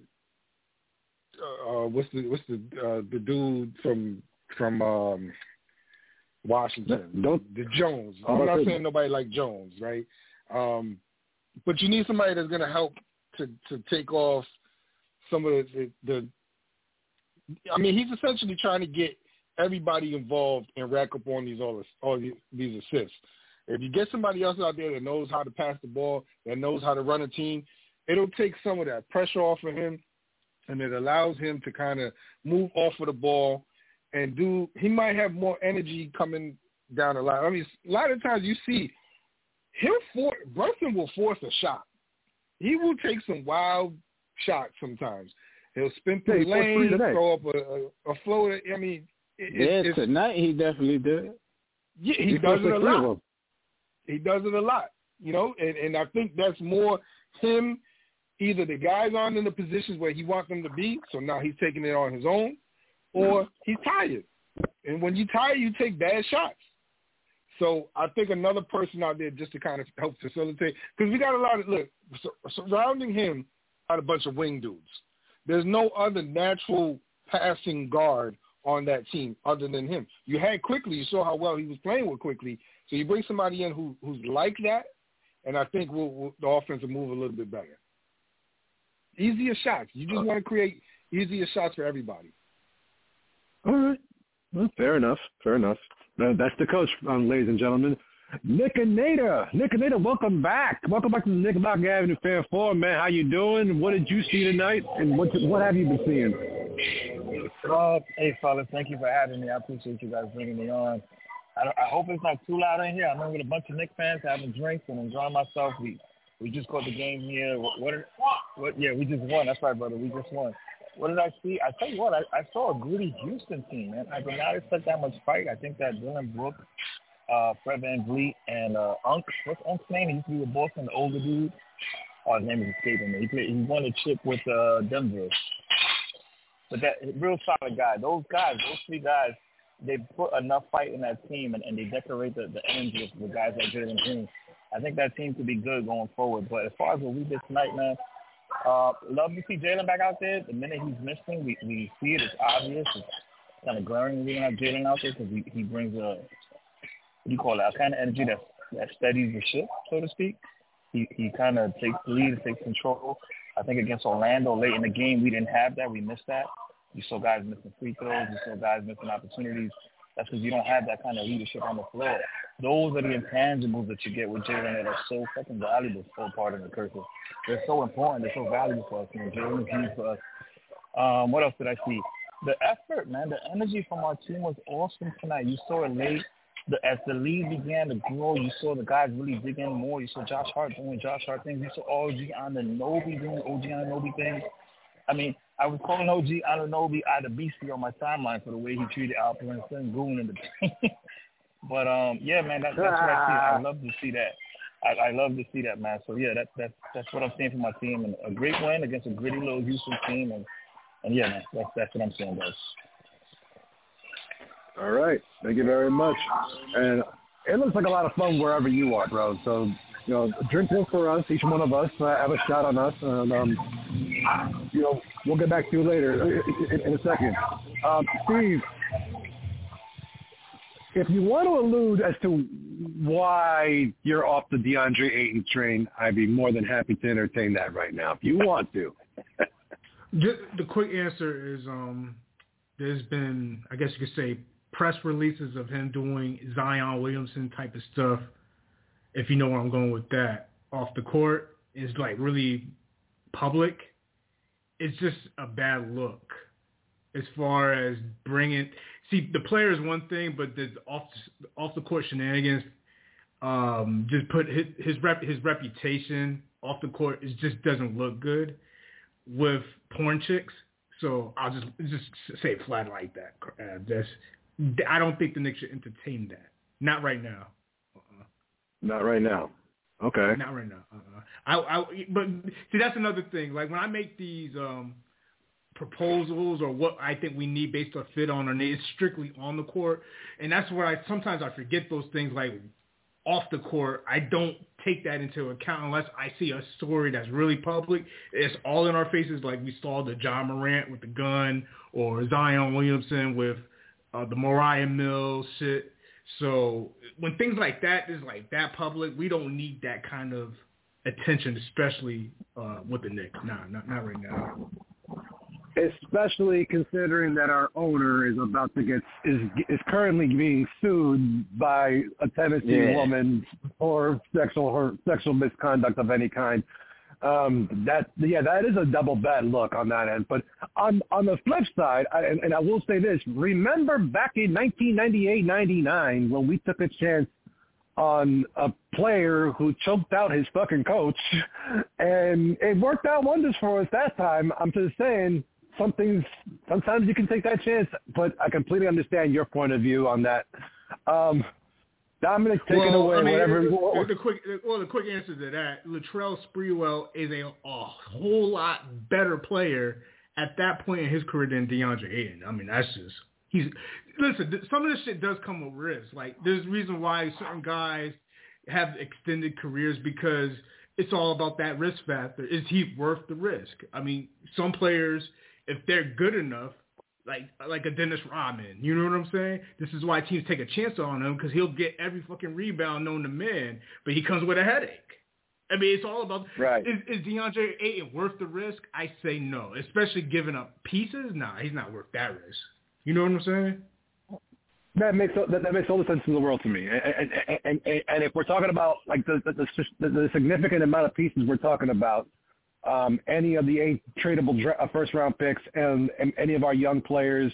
uh what's the what's the uh, the dude from from um Washington don't the Jones. I'm not saying nobody like Jones, right? Um but you need somebody that's going to help to to take off some of the the I mean he's essentially trying to get everybody involved and rack up on these all this, all these, assists. If you get somebody else out there that knows how to pass the ball, that knows how to run a team, it'll take some of that pressure off of him, and it allows him to kind of move off of the ball and do. He might have more energy coming down the line. I mean, a lot of times you see he'll for Brunson will force a shot. He will take some wild shots sometimes. He'll spin through yeah, lanes, throw up a, a, a floater. I mean, it, yeah, tonight he definitely did. Yeah, he, he does it a lot. He does it a lot, you know, and, and I think that's more him. Either the guys aren't in the positions where he wants them to be, so now he's taking it on his own, or he's tired. And when you're tired, you take bad shots. So I think another person out there just to kind of help facilitate, because we got a lot of look surrounding him are a bunch of wing dudes. There's no other natural passing guard on that team other than him. You had Quickley, You saw how well he was playing with Quickley. so you bring somebody in who who's like that, and I think we'll, we'll, the offense will move a little bit better. Easier shots. You just want to create easier shots for everybody. All right. Well, fair enough. Fair enough. that's the coach, um, ladies and gentlemen. Nick. Nick and Nada, welcome back. Welcome back to the Knickerbocker Avenue Fan Forum, man. How you doing? What did you see tonight, and what what have you been seeing? Hey, fellas, thank you for having me. I appreciate you guys bringing me on. I, I hope it's not too loud in here. I'm with a bunch of Knick fans having drinks and enjoying myself. We we just caught the game here. What, what, what? Yeah, we just won. That's right, brother. We just won. what did I see? I tell you what, I, I saw a gritty Houston team, man. I did not expect that much fight. I think that Dillon Brooks, uh, Fred VanVleet, and uh, Unk, what's Unk's name? He used to be with Boston, the older dude. Oh, his name is escaping me. He played, he won a chip with uh, Denver. But that real solid guy. Those guys, those three guys, they put enough fight in that team, and, and they decorate the, the energy with the guys like Jalen Green. I think that team could be good going forward. But as far as what we did tonight, man, uh, love to see Jalen back out there. The minute he's missing, we, we see it. It's obvious. It's kind of glaring we don't have Jalen out there because he, he brings a, what do you call it, a kind of energy that, that steadies the ship, so to speak. He, he kind of takes the lead takes control. I think against Orlando late in the game, we didn't have that. We missed that. You saw guys missing free throws. You saw guys missing opportunities. That's because you don't have that kind of leadership on the floor. Those are the intangibles that you get with Jalen that are so fucking valuable for part of the curses. They're so important. They're so valuable for us. Man. Jalen is huge for us. Um, what else did I see? The effort, man, the energy from our team was awesome tonight. You saw it late. The, as the lead began to grow, you saw the guys really dig in more. You saw Josh Hart doing Josh Hart things. You saw OG Anunoby doing OG Anunoby things. I mean, I was calling OG Anunoby out of beastie on my timeline for the way he treated Alperen Sengun in the team. (laughs) but um, yeah, man, that, that's what I see. I love to see that. I, I love to see that, man. So yeah, that, that's that's what I'm seeing for my team, and a great win against a gritty little Houston team, and and yeah, man, that's that's what I'm saying, guys. All right, thank you very much, and it looks like a lot of fun wherever you are, bro. So you know, drink one for us, each one of us, uh, have a shot on us, and um, you know, we'll get back to you later in, in a second. Um, Steve, if you want to allude as to why you're off the DeAndre Ayton train, I'd be more than happy to entertain that right now if you want to. (laughs) the, the quick answer is um, there's been, I guess you could say, press releases of him doing Zion Williamson type of stuff. If you know where I'm going with that, off the court is like really public. It's just a bad look as far as bringing see the player is one thing, but the off off the court shenanigans um, just put his his, rep, his reputation off the court. It just doesn't look good with porn chicks. So I'll just just say it flat like that. Uh, just I don't think the Knicks should entertain that. Not right now. Uh-uh. Not right now. Okay. Not right now. Uh-uh. I, I, but see, that's another thing. Like when I make these um, proposals or what I think we need based on fit on or need. It's strictly on the court, and that's where I sometimes I forget those things like off the court. I don't take that into account unless I see a story that's really public. It's all in our faces, like we saw the Ja Morant with the gun or Zion Williamson with uh, the Moriah Mills shit. So when things like that is like that public, we don't need that kind of attention, especially uh, with the Knicks. Nah, not not right now especially considering that our owner is about to get is is currently being sued by a Tennessee yeah. woman for sexual or sexual misconduct of any kind. Um, that yeah, that is a double bad look on that end. But on on the flip side, I, and, and I will say this: remember back in 1998-99 when we took a chance on a player who choked out his fucking coach, (laughs) and it worked out wonders for us that time. I'm just saying something's sometimes you can take that chance, but I completely understand your point of view on that. Um, Dominic, take well, away. I mean, whatever. The, the quick, well, the quick answer to that, Latrell Sprewell is a, a whole lot better player at that point in his career than DeAndre Ayton. I mean, that's just he's. Listen, some of this shit does come with risk. Like, there's a reason why certain guys have extended careers because it's all about that risk factor. Is he worth the risk? I mean, some players if they're good enough, like like a Dennis Rodman. You know what I'm saying? This is why teams take a chance on him because he'll get every fucking rebound known to man, but he comes with a headache. I mean, it's all about right. Is, is DeAndre Ayton worth the risk? I say no, especially giving up pieces. Nah, he's not worth that risk. You know what I'm saying? That makes that, that makes all the sense in the world to me. And and, and, and if we're talking about like the the, the the significant amount of pieces we're talking about, um, any of the eight tradable dra- uh, first round picks and, and any of our young players.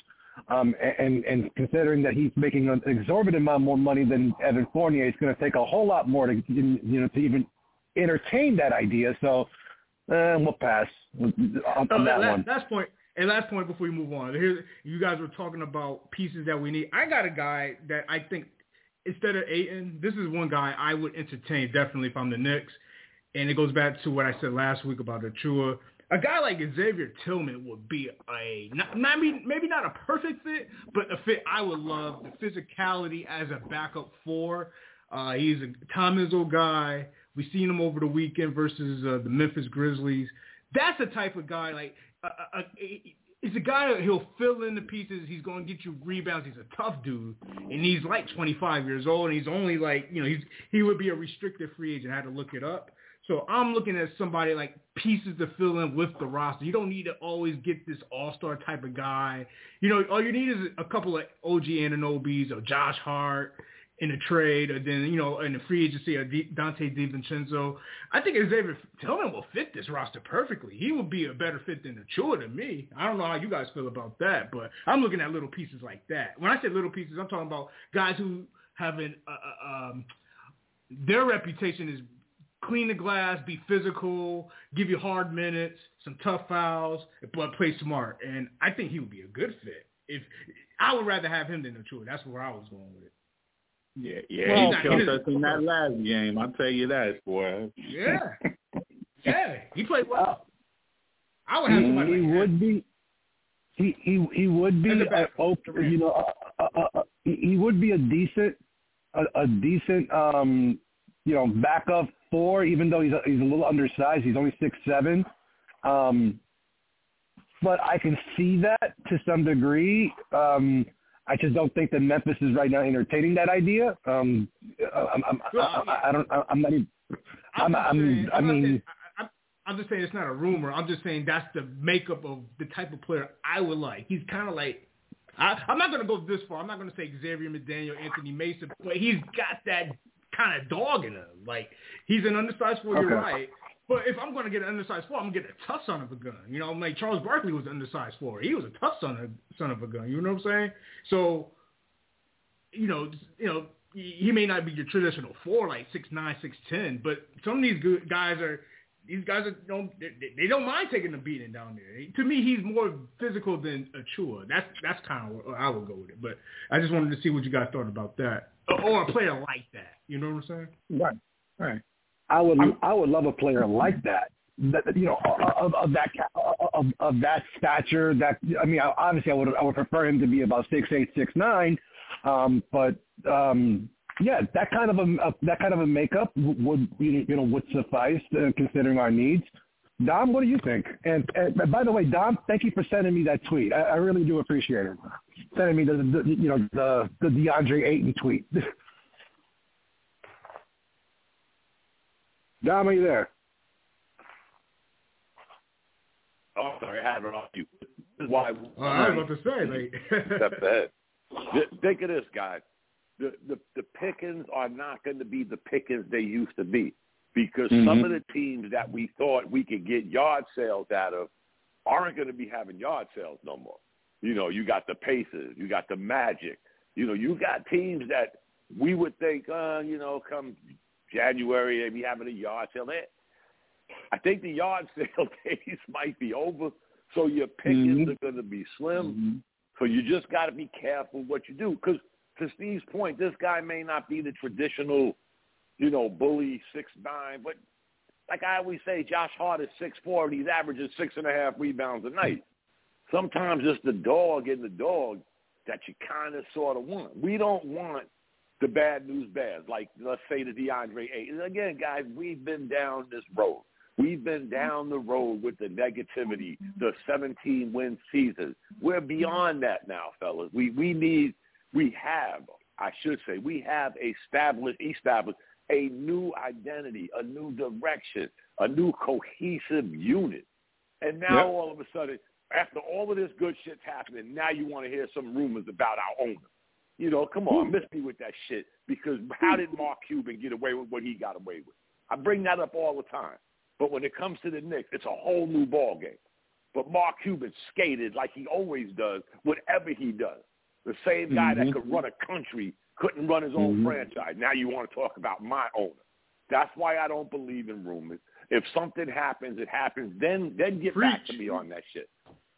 Um, and, and considering that he's making an exorbitant amount more money than Evan Fournier, it's going to take a whole lot more to you know to even entertain that idea. So uh, we'll pass on, on that, that one. That's point. and last point before we move on. Here, you guys were talking about pieces that we need. I got a guy that I think instead of Ayton, this is one guy I would entertain definitely if I'm the Knicks. And it goes back to what I said last week about Achiuwa. A guy like Xavier Tillman would be a not, not maybe not a perfect fit, but a fit I would love. The physicality as a backup four. Uh, he's a Tom Izzo guy. We seen him over the weekend versus uh, the Memphis Grizzlies. That's the type of guy like uh, uh, a guy that he'll fill in the pieces. He's going to get you rebounds. He's a tough dude, and he's like 25 years old, and he's only like you know he's he would be a restricted free agent. I had to look it up. So I'm looking at somebody like pieces to fill in with the roster. You don't need to always get this all-star type of guy. You know, all you need is a couple of OG Anunobys or Josh Hart in a trade, or then you know in the free agency, or Donte DiVincenzo. I think Xavier Tillman will fit this roster perfectly. He would be a better fit than Achiuwa to me. I don't know how you guys feel about that, but I'm looking at little pieces like that. When I say little pieces, I'm talking about guys who have an uh, uh um, their reputation is clean the glass, be physical, give you hard minutes, some tough fouls, but play smart. And I think he would be a good fit. If I would rather have him than Achiuwa. That's where I was going with it. Yeah, yeah, well, he killed us in that last game. I'll tell you that, boy. Yeah, (laughs) yeah, he played well. I would have somebody. He like would him. be. He he he would be a, a, you know a, a, a, he would be a decent a, a decent um you know backup four even though he's a, he's a little undersized he's only six seven um but I can see that to some degree um I just don't think that Memphis is right now entertaining that idea. Um, I'm, I'm, I, I don't. I'm not even. I'm. I'm, I mean. I'm just saying it's not a rumor. I'm just saying that's the makeup of the type of player I would like. He's kind of like, I, I'm not going to go this far. I'm not going to say Xavier McDaniel, Anthony Mason, but he's got that kind of dog in him. Like he's an undersized four. Okay. You're right. But if I'm going to get an undersized four, I'm going to get a tough son of a gun. You know, like Charles Barkley was an undersized four. He was a tough son of son of a gun. You know what I'm saying? So, you know, you know, he may not be your traditional four, like six nine, six ten, but some of these good guys are. These guys are, don't they, they don't mind taking the beating down there. To me, he's more physical than Achiuwa. That's that's kind of where I would go with it. But I just wanted to see what you guys thought about that, or a player like that. You know what I'm saying? Right. Right. I would I would love a player like that. That, you know, of, of that of, of that stature. That I mean, obviously, I would I would prefer him to be about six eight six nine, um, but um, yeah, that kind of a, a that kind of a makeup would you know would suffice uh, considering our needs. Dom, what do you think? And, and by the way, Dom, thank you for sending me that tweet. I, I really do appreciate it. Sending me the, the you know the the DeAndre Ayton tweet. (laughs) Dom, are you there? Oh, sorry, I had it off you. This is why. Oh, I was about to say, like. (laughs) step ahead. Think of this, guys. The, the the Pickens are not going to be the Pickens they used to be because mm-hmm. some of the teams that we thought we could get yard sales out of aren't going to be having yard sales no more. You know, you got the Pacers, you got the Magic. You know, you got teams that we would think, uh, you know, come January, they be having a yard sale. There, I think the yard (laughs) sale days might be over, so your pickings mm-hmm. are going to be slim. Mm-hmm. So you just got to be careful what you do. Because to Steve's point, this guy may not be the traditional, you know, bully six nine, but like I always say, Josh Hart is six four, and he's averaging six and a half rebounds a night. Sometimes it's the dog in the dog that you kind of sort of want. We don't want the bad news bears, like let's say the DeAndre Ayton. Again, guys, we've been down this road. We've been down the road with the negativity, the 17 win season. We're beyond that now, fellas. We we need we have, I should say, we have established established a new identity, a new direction, a new cohesive unit. And now yep. all of a sudden, after all of this good shit's happening, now you want to hear some rumors about our owner. You know, come on, miss me with that shit. Because how did Mark Cuban get away with what he got away with? I bring that up all the time. But when it comes to the Knicks, it's a whole new ball game. But Mark Cuban skated like he always does, whatever he does. The same guy mm-hmm. that could run a country couldn't run his own mm-hmm. franchise. Now you want to talk about my owner. That's why I don't believe in rumors. If something happens, it happens. Then then get Preach. back to me on that shit.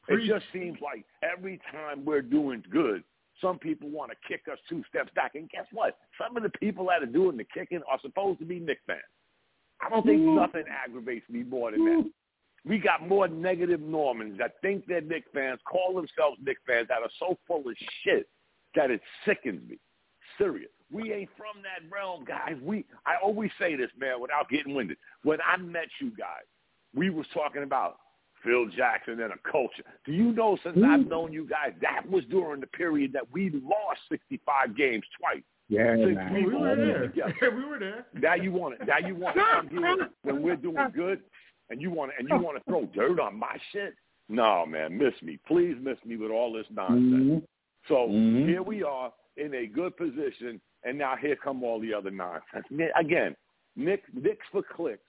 It just seems like every time we're doing good, some people want to kick us two steps back. And guess what? Some of the people that are doing the kicking are supposed to be Knick fans. I don't think mm. nothing aggravates me more than that. Mm. We got more negative Normans that think they're Knick fans, call themselves Knick fans, that are so full of shit that it sickens me. Serious. We ain't from that realm, guys. We I always say this, man, without getting winded. When I met you guys, we was talking about Phil Jackson and a culture. Do you know since I've known you guys, that was during the period that we lost 65 games twice. Yeah, Since we've we were there. together. (laughs) we were there. Now you want it. Now you want to come here when we're doing good, and you want to, and you want to throw dirt on my shit. No, man, miss me, please miss me with all this nonsense. So Mhm. here we are in a good position, and now here come all the other nonsense. Again, Nick Knicks for clicks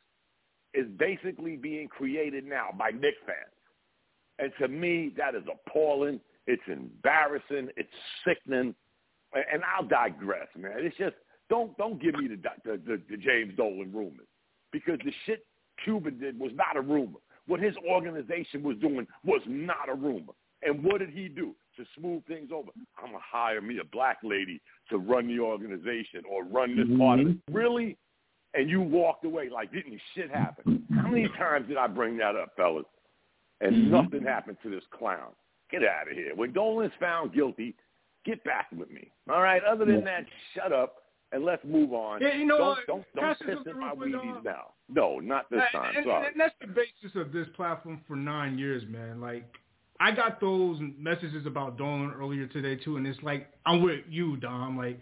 is basically being created now by Knick fans, and to me that is appalling. It's embarrassing. It's sickening, and I'll digress, man. It's just don't don't give me the the, the, the James Dolan rumors because the shit Cuban did was not a rumor. What his organization was doing was not a rumor. And what did he do to smooth things over? I'm gonna hire me a black lady to run the organization or run this part of it. Mm-hmm. Really? And you walked away like didn't shit happen? How many times did I bring that up, fellas? And mm-hmm. nothing happened to this clown. Get out of here. When Dolan's found guilty, get back with me. All right. Other than that, shut up and let's move on. Yeah, you know don't, what? Don't don't piss in my real quick, Wheaties dog? now. No, not this And- time. and, Sorry. and that's the basis of this platform for nine years, man. Like I got those messages about Dolan earlier today too, and it's like I'm with you, Dom. Like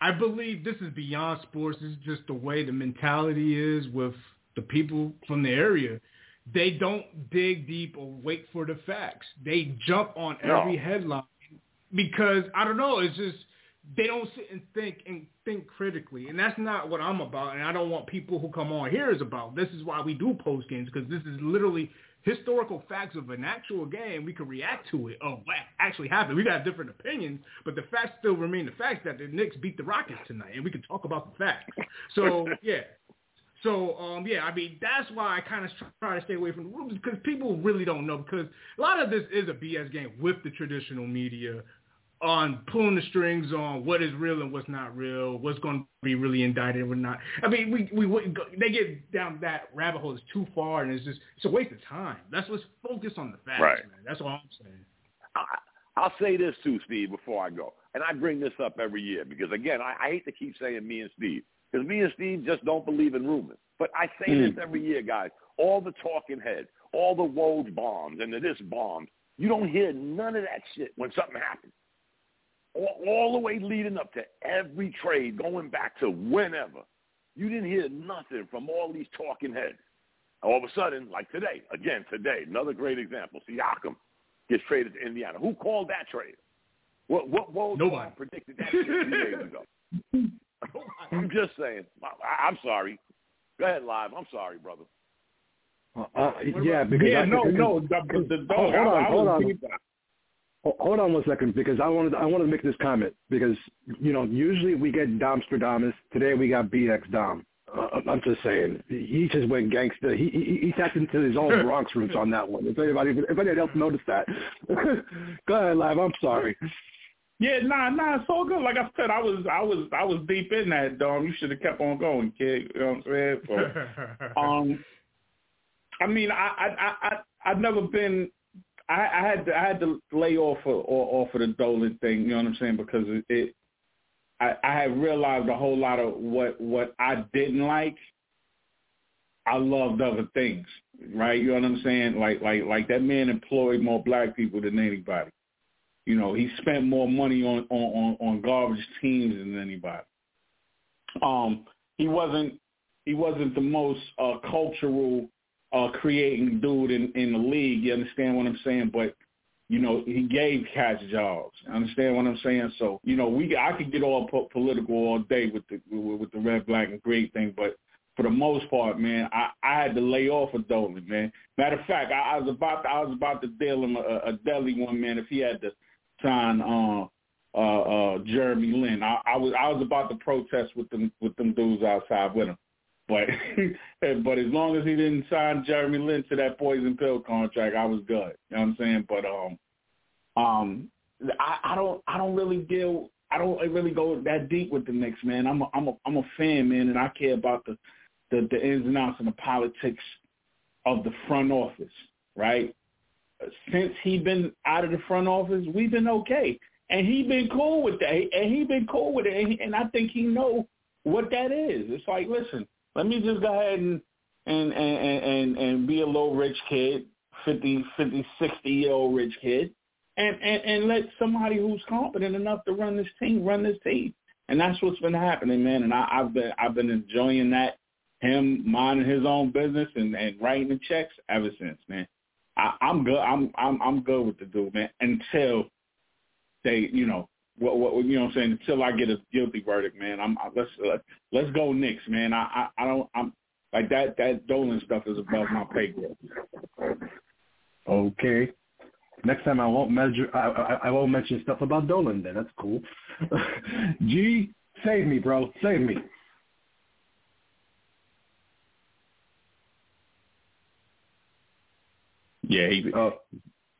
I believe this is beyond sports. This is just the way the mentality is with the people from the area. They don't dig deep or wait for the facts. They jump on No. every headline because I don't know. It's just they don't sit and think and think critically, and that's not what I'm about. And I don't want people who come on here is about. This is why we do post games because this is literally historical facts of an actual game. We can react to it. Oh, what actually happened? We got different opinions, but the facts still remain the facts that the Knicks beat the Rockets tonight, and we can talk about the facts. So (laughs) yeah. So um yeah, I mean that's why I kind of try to stay away from the rumors because people really don't know because a lot of this is a BS game with the traditional media on pulling the strings on what is real and what's not real, what's going to be really indicted and what not. I mean, we we wouldn't go, they get down that rabbit hole is too far and it's just it's a waste of time. That's let's focus on the facts, Right. man. That's all I'm saying. I, I'll say this too, Steve, before I go, and I bring this up every year because again, I, I hate to keep saying me and Steve because me and Steve just don't believe in rumors. But I say this hmm. every year, guys. All the talking heads, all the Woj bombs and the this bombs, you don't hear none of that shit when something happens. All, all the way leading up to every trade, going back to whenever, you didn't hear nothing from all these talking heads. All of a sudden, like today, again today, another great example. Siakam gets traded to Indiana. Who called that trade? What what Woj Nobody. predicted that shit two days (laughs) ago? I'm just saying. I, I'm sorry. Go ahead, live. I'm sorry, brother. Uh, yeah, because yeah, I, no, because- no, the, the, the dog. Hold I, on, I hold was on. Deep- Ho- Hold on one second, because I wanted I wanted to make this comment because you know usually we get Domstradamus. Today we got BX Dom. Uh, I'm just saying he just went gangster. He he, he tapped into his own (laughs) Bronx roots on that one. If anybody if anybody else noticed that, (laughs) go ahead, live. I'm sorry. Yeah, nah, nah, it's all good. Like I said, I was, I was, I was deep in that, Dom. You should have kept on going, kid. You know what I'm saying? So, (laughs) um, I mean, I, I, I, I I've never been. I, I had to, I had to lay off of, off of the Dolan thing. You know what I'm saying? Because it, it I, I had realized a whole lot of what what I didn't like. I loved other things, right? You know what I'm saying? Like like like that man employed more black people than anybody. You know, he spent more money on on on, on garbage teams than anybody. Um, he wasn't he wasn't the most uh, cultural uh, creating dude in in the league. You understand what I'm saying? But you know, he gave cats jobs. Understand what I'm saying? So you know, we I could get all po- political all day with the with, the red, black, and green thing, but for the most part, man, I, I had to lay off of Dolan, man. Matter of fact, I, I was about to, I was about to deal him a, a deli one man if he had to sign uh, uh, uh, Jeremy Lin. I, I was I was about to protest with them with them dudes outside with him. But (laughs) but as long as he didn't sign Jeremy Lin to that poison pill contract, I was good. You know what I'm saying? But um um I, I don't I don't really deal I don't really go that deep with the Knicks, man. I'm a I'm a I'm a fan, man, and I care about the the, the ins and outs and the politics of the front office, right? Since he been out of the front office, we've been okay, and he been cool with that, and he been cool with it, and, he, and I think he know what that is. It's like, listen, let me just go ahead and and and and, and be a little rich kid, 50, 50, 60 year old rich kid, and, and and let somebody who's competent enough to run this team run this team. And that's what's been happening, man. And I, I've been I've been enjoying that him minding his own business and, and writing the checks ever since, man. I, I'm good. I'm I'm I'm good with the dude, man. Until they, you know, what what you know what I'm saying. Until I get a guilty verdict, man. I'm I, let's uh, let's go Knicks, man. I, I I don't I'm like that that Dolan stuff is above my pay grade. Okay. Next time I won't measure. I, I, I won't mention stuff about Dolan. Then that's cool. (laughs) G, save me, bro. Save me. Yeah, he. Uh,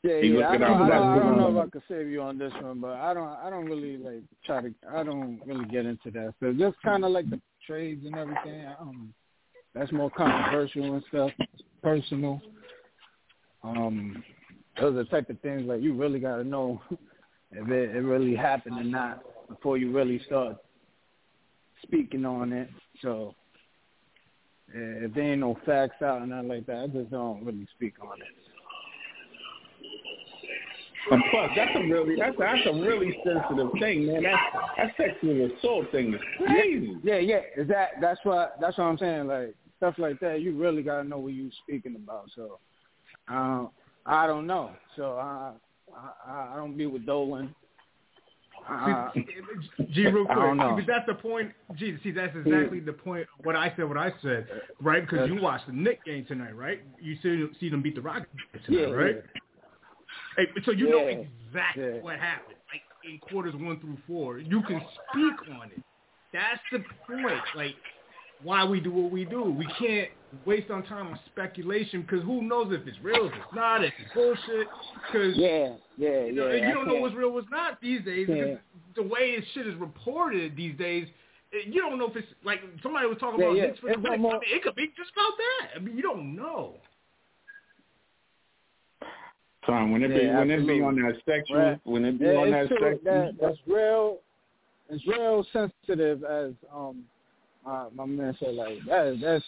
Yeah, He yeah. I don't, I, don't, I don't know if I could save you on this one, but I don't. I don't really like try to. I don't really get into that. So just kind of like the trades and everything. Um, that's more controversial and stuff, personal. Um, those are the type of things like you really got to know (laughs) if it, it really happened or not before you really start speaking on it. So eh, if there ain't no facts out and nothing like that, I just don't really speak on it. And plus, that's a really that's that's a really sensitive thing, man. That that sexual assault thing is crazy. Yeah, yeah, is that that's what that's what I'm saying. Like stuff like that, you really gotta know what you're speaking about. So, uh, I don't know. So I I, I don't be with Dolan. Uh, G, real quick, know. but that's the point. G, see, that's exactly the point. What I said, what I said, right? Because you watched the Knick game tonight, right? You see, see them beat the Rockets tonight, Yeah, right? yeah. Hey, so you know exactly yeah. what happened, like in quarters one through four. You can speak on it. That's the point. Like why we do what we do. We can't waste our time on speculation because who knows if it's real, if it's not, if it's bullshit. Because yeah, yeah, you, know, yeah. you don't know what's real, what's not these days. Yeah. Because the way this shit is reported these days, eh, you don't know if it's like somebody was talking Yeah, about yeah. Knicks for the It's Knicks. I mean, it could be just about that. I mean, you don't know. Son, when it be Yeah, when it be on that sexual Right. when it be Yeah, on that it's sexual That, that's real. It's real sensitive, as um uh, my man said. Like that, that's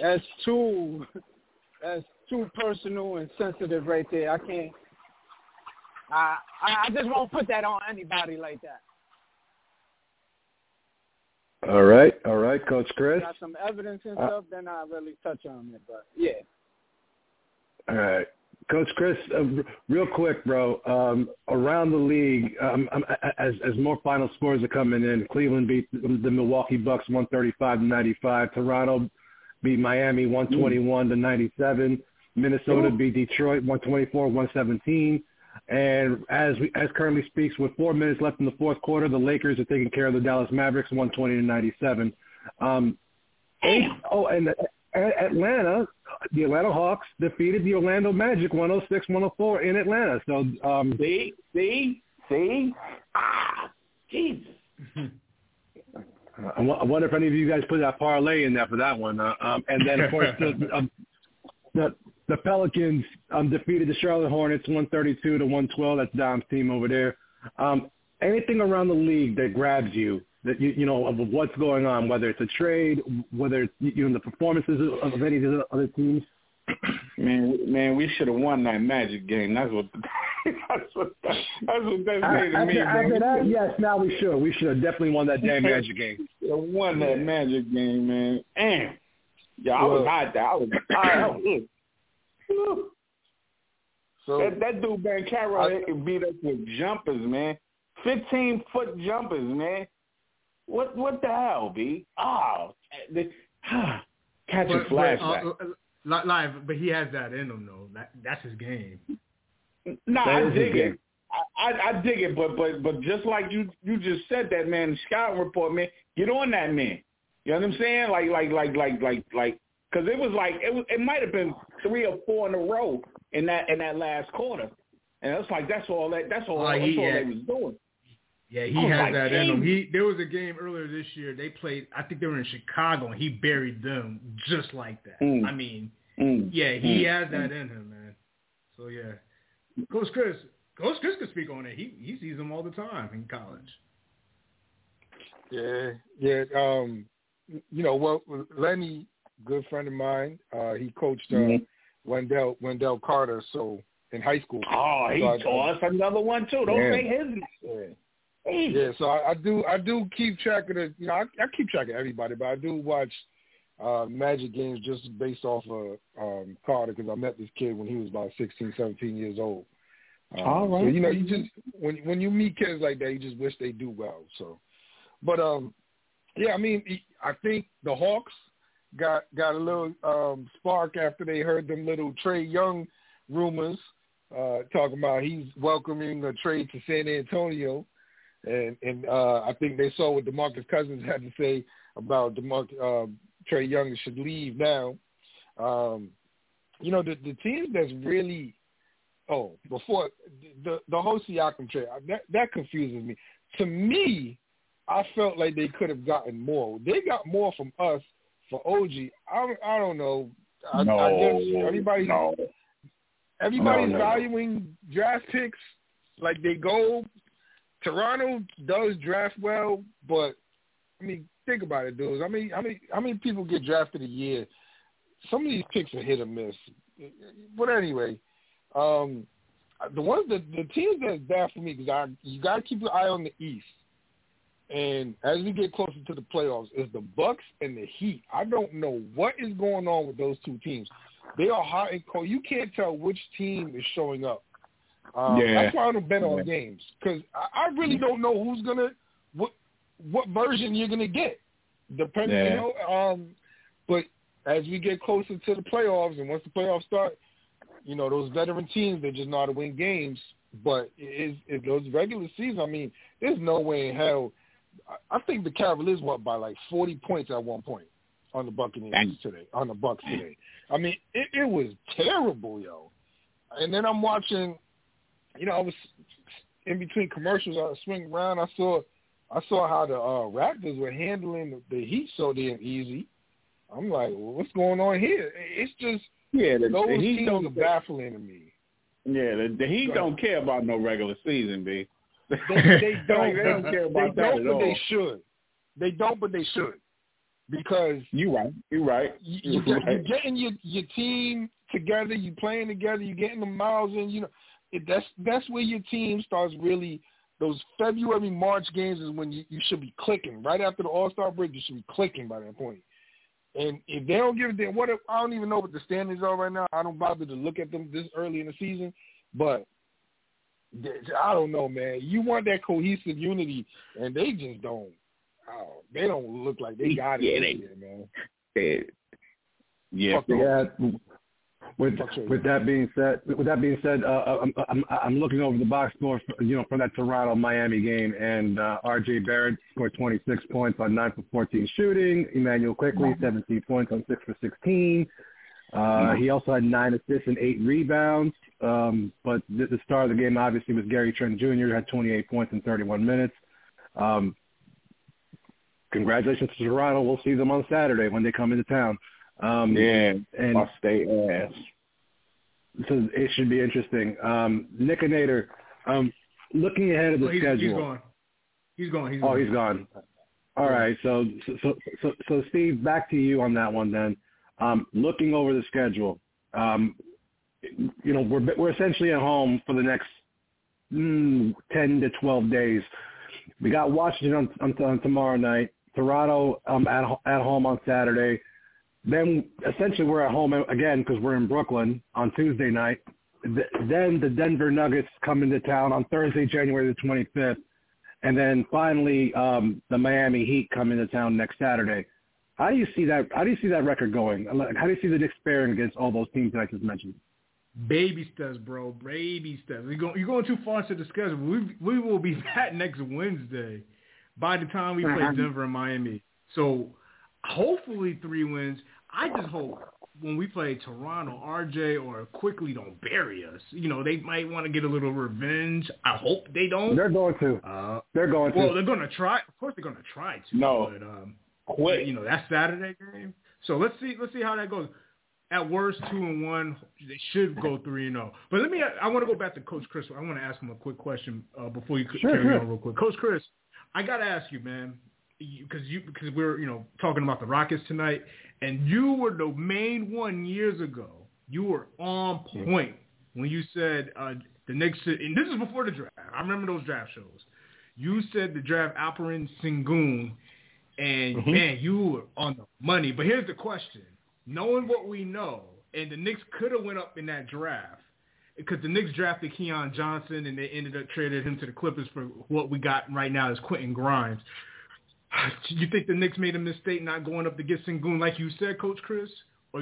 that's too that's too personal and sensitive right there. I can't. I I I just won't put that on anybody like that. all right, all right, Coach Chris. Got some evidence and Uh, stuff, then I really touch on it. But yeah, All right. Coach Chris, uh, real quick, bro. Um, around the league, um, um, as as more final scores are coming in, Cleveland beat the Milwaukee Bucks 135 to 95. Toronto beat Miami 121 to 97. Minnesota beat Detroit 124 117. And as we, as currently speaks, with four minutes left in the fourth quarter, the Lakers are taking care of the Dallas Mavericks 120 to 97. Um, eight, oh, and Atlanta, the Atlanta Hawks defeated the Orlando Magic 106-104 in Atlanta. So um, See, see, see. Ah, Jesus. (laughs) I wonder if any of you guys put that parlay in there for that one. Uh, um, and then, of course, the, um, the the Pelicans um, defeated the Charlotte Hornets 132 to 112. That's Dom's team over there. Um, anything around the league that grabs you, that you you know of what's going on, whether it's a trade, whether it's you know the performances of, of any of the other teams. Man, man, we should have won that Magic game. That's what. (laughs) that's what. That's what they say to me, After, after that, yes, now we should. We should have definitely won that damn Magic game. We won that Magic game, man. Damn. Yeah, I was hot there. I was. I was (clears throat) Whew. So that, that dude Ben Carroll beat us with jumpers, man. Fifteen foot jumpers, man. What what the hell, B? Oh, the, (sighs) catch a But, but, flashback. uh, uh, live, but he has that in him though. That that's his game. No, That I dig it. I, I, I dig it, but but but just like you you just said that man, the scouting report, man, get on that man. You know what I'm saying? Like like like like like like because it was like it was it might have been three or four in a row in that in that last quarter, and it's like that's all that that's all, Oh, that's he all had- they was doing. Yeah, he I has like, that in him. He there was a game earlier this year. They played. I think they were in Chicago, and he buried them just like that. Mm. I mean, Mm. yeah, he Mm. has that in him, man. So yeah, Coach Chris, Coach Chris can speak on it. He he sees them all the time in college. Yeah, yeah. Um, you know, well, Lenny, good friend of mine. Uh, he coached uh, Mhm. Wendell Wendell Carter, so in high school. Oh, he So I- oh, that's another one too. Don't Yeah. say his. Yeah, so I, I do I do keep track of the you know I, I keep track of everybody, but I do watch uh Magic games just based off of um Carter because I met this kid when he was about 16, 17 years old. Um, All right. So you know you just when when you meet kids like that, you just wish they do well. So, but um, yeah, I mean I think the Hawks got got a little um spark after they heard them little Trae Young rumors uh talking about he's welcoming a trade to San Antonio and and uh, I think they saw what Demarcus Cousins (laughs) had to say about Demarcus uh, Trae Young should leave now. Um, you know the the team that's really oh before the the whole Siakam trade that that confuses me. To me, I felt like they could have gotten more. They got more from us for OG. I I don't know. I, no, I guess everybody no. everybody's No, no. valuing draft picks like they go. Toronto does draft well, but I mean, think about it, dudes. I mean, how many how many people get drafted a year? Some of these picks are hit or miss. But anyway, um, the ones that the teams that's bad for me because I you got to keep your eye on the East. And as we get closer to the playoffs, is the Bucks and the Heat. I don't know what is going on with those two teams. They are hot and cold. You can't tell which team is showing up. Um, Yeah. That's why I don't bet on Yeah. games because I, I really don't know who's gonna what what version you're gonna get. Depending, you know. Um, but as we get closer to the playoffs, and once the playoffs start, you know those veteran teams they just know how to win games. But is is those regular season? I mean, there's no way in hell. I- I think the Cavaliers won by like 40 points at one point on the Buccaneers Dang. today, on the Bucks today. I mean, it, it was terrible, yo. And then I'm watching, you know, I was in between commercials. I was swinging around. I saw, I saw how the uh, Raptors were handling the, the Heat so damn easy. I'm like, well, what's going on here? It's just Yeah, the, those the Heat teams don't. are baffling to me. Yeah, the, the Heat don't care about no regular season, b. They, they don't. (laughs) they don't care about they that don't, at but all. they should. They don't, but they should, because You right. You right. you, You get, right. you're getting your your team together, you playing together, you are getting the miles in. You know, it, that's that's where your team starts really. Those February March games is when you, you should be clicking. Right after the All Star break, you should be clicking by that point. And if they don't give it, then what if, I don't even know what the standings are right now. I don't bother to look at them this early in the season, but I don't know, man. You want that cohesive unity, and they just don't. Oh, they don't look like they (laughs) got it Yeah, they- year, man. Yeah. (laughs) Yeah. Fuck them. Yeah. With sure. with that being said, with that being said, uh, I'm, I'm I'm looking over the box score, for, you know, for that Toronto Miami game, and uh, R.J. Barrett scored 26 points on nine for 14 shooting. Immanuel Quickley 17 points on six for 16. Uh, he also had nine assists and eight rebounds. Um, but the, the star of the game obviously was Gary Trent Jr. who had 28 points in 31 minutes. Um, congratulations to Toronto. We'll see them on Saturday when they come into town. Um, Yeah. and My state ass. so it should be interesting. Um, Nick Nader, um, looking ahead of the Oh, he's, schedule. he's gone. He's gone. He's Oh, gone. he's gone. All right. So, so, so, so, Steve, back to you on that one then. Um, looking over the schedule, um, you know, we're we're essentially at home for the next mm, ten to twelve days. We got Washington on, on, on tomorrow night. Toronto um, at at home on Saturday. Then essentially we're at home again because we're in Brooklyn on Tuesday night. Then the Denver Nuggets come into town on Thursday, January the 25th. And then finally, um, the Miami Heat come into town next Saturday. How do you see that? How do you see that record going? How do you see the Knicks faring against all those teams that I just mentioned? Baby steps, bro. Baby steps. You're going, you're going too far into the schedule. We we will be (laughs) back next Wednesday. By the time we play Mhm. Denver and Miami, so hopefully three wins. I just hope when we play Toronto, RJ or Quickley don't bury us. You know, they might want to get a little revenge. I hope they don't. They're going to. Uh, they're going to. Well, they're going to try. Of course, they're going to try to. No. But, um, Quit. You know, that's Saturday game. So let's see. Let's see how that goes. At worst, two and one. They should go three and zero. But let me. I want to go back to Coach Chris. I want to ask him a quick question uh, before you Sure, carry sure. on real quick. Coach Chris, I got to ask you, man, because you because we're you know talking about the Rockets tonight, and you were the main one years ago. You were on point when you said uh, the Knicks. And this is before the draft. I remember those draft shows. You said the draft Alperen Sengun, and Mhm. man, you were on the money. But here's the question: knowing what we know, and the Knicks could have went up in that draft because the Knicks drafted Keon Johnson and they ended up trading him to the Clippers for what we got right now is Quentin Grimes. (sighs) You think the Knicks made a mistake not going up to get Sengun like you said, Coach Chris? Or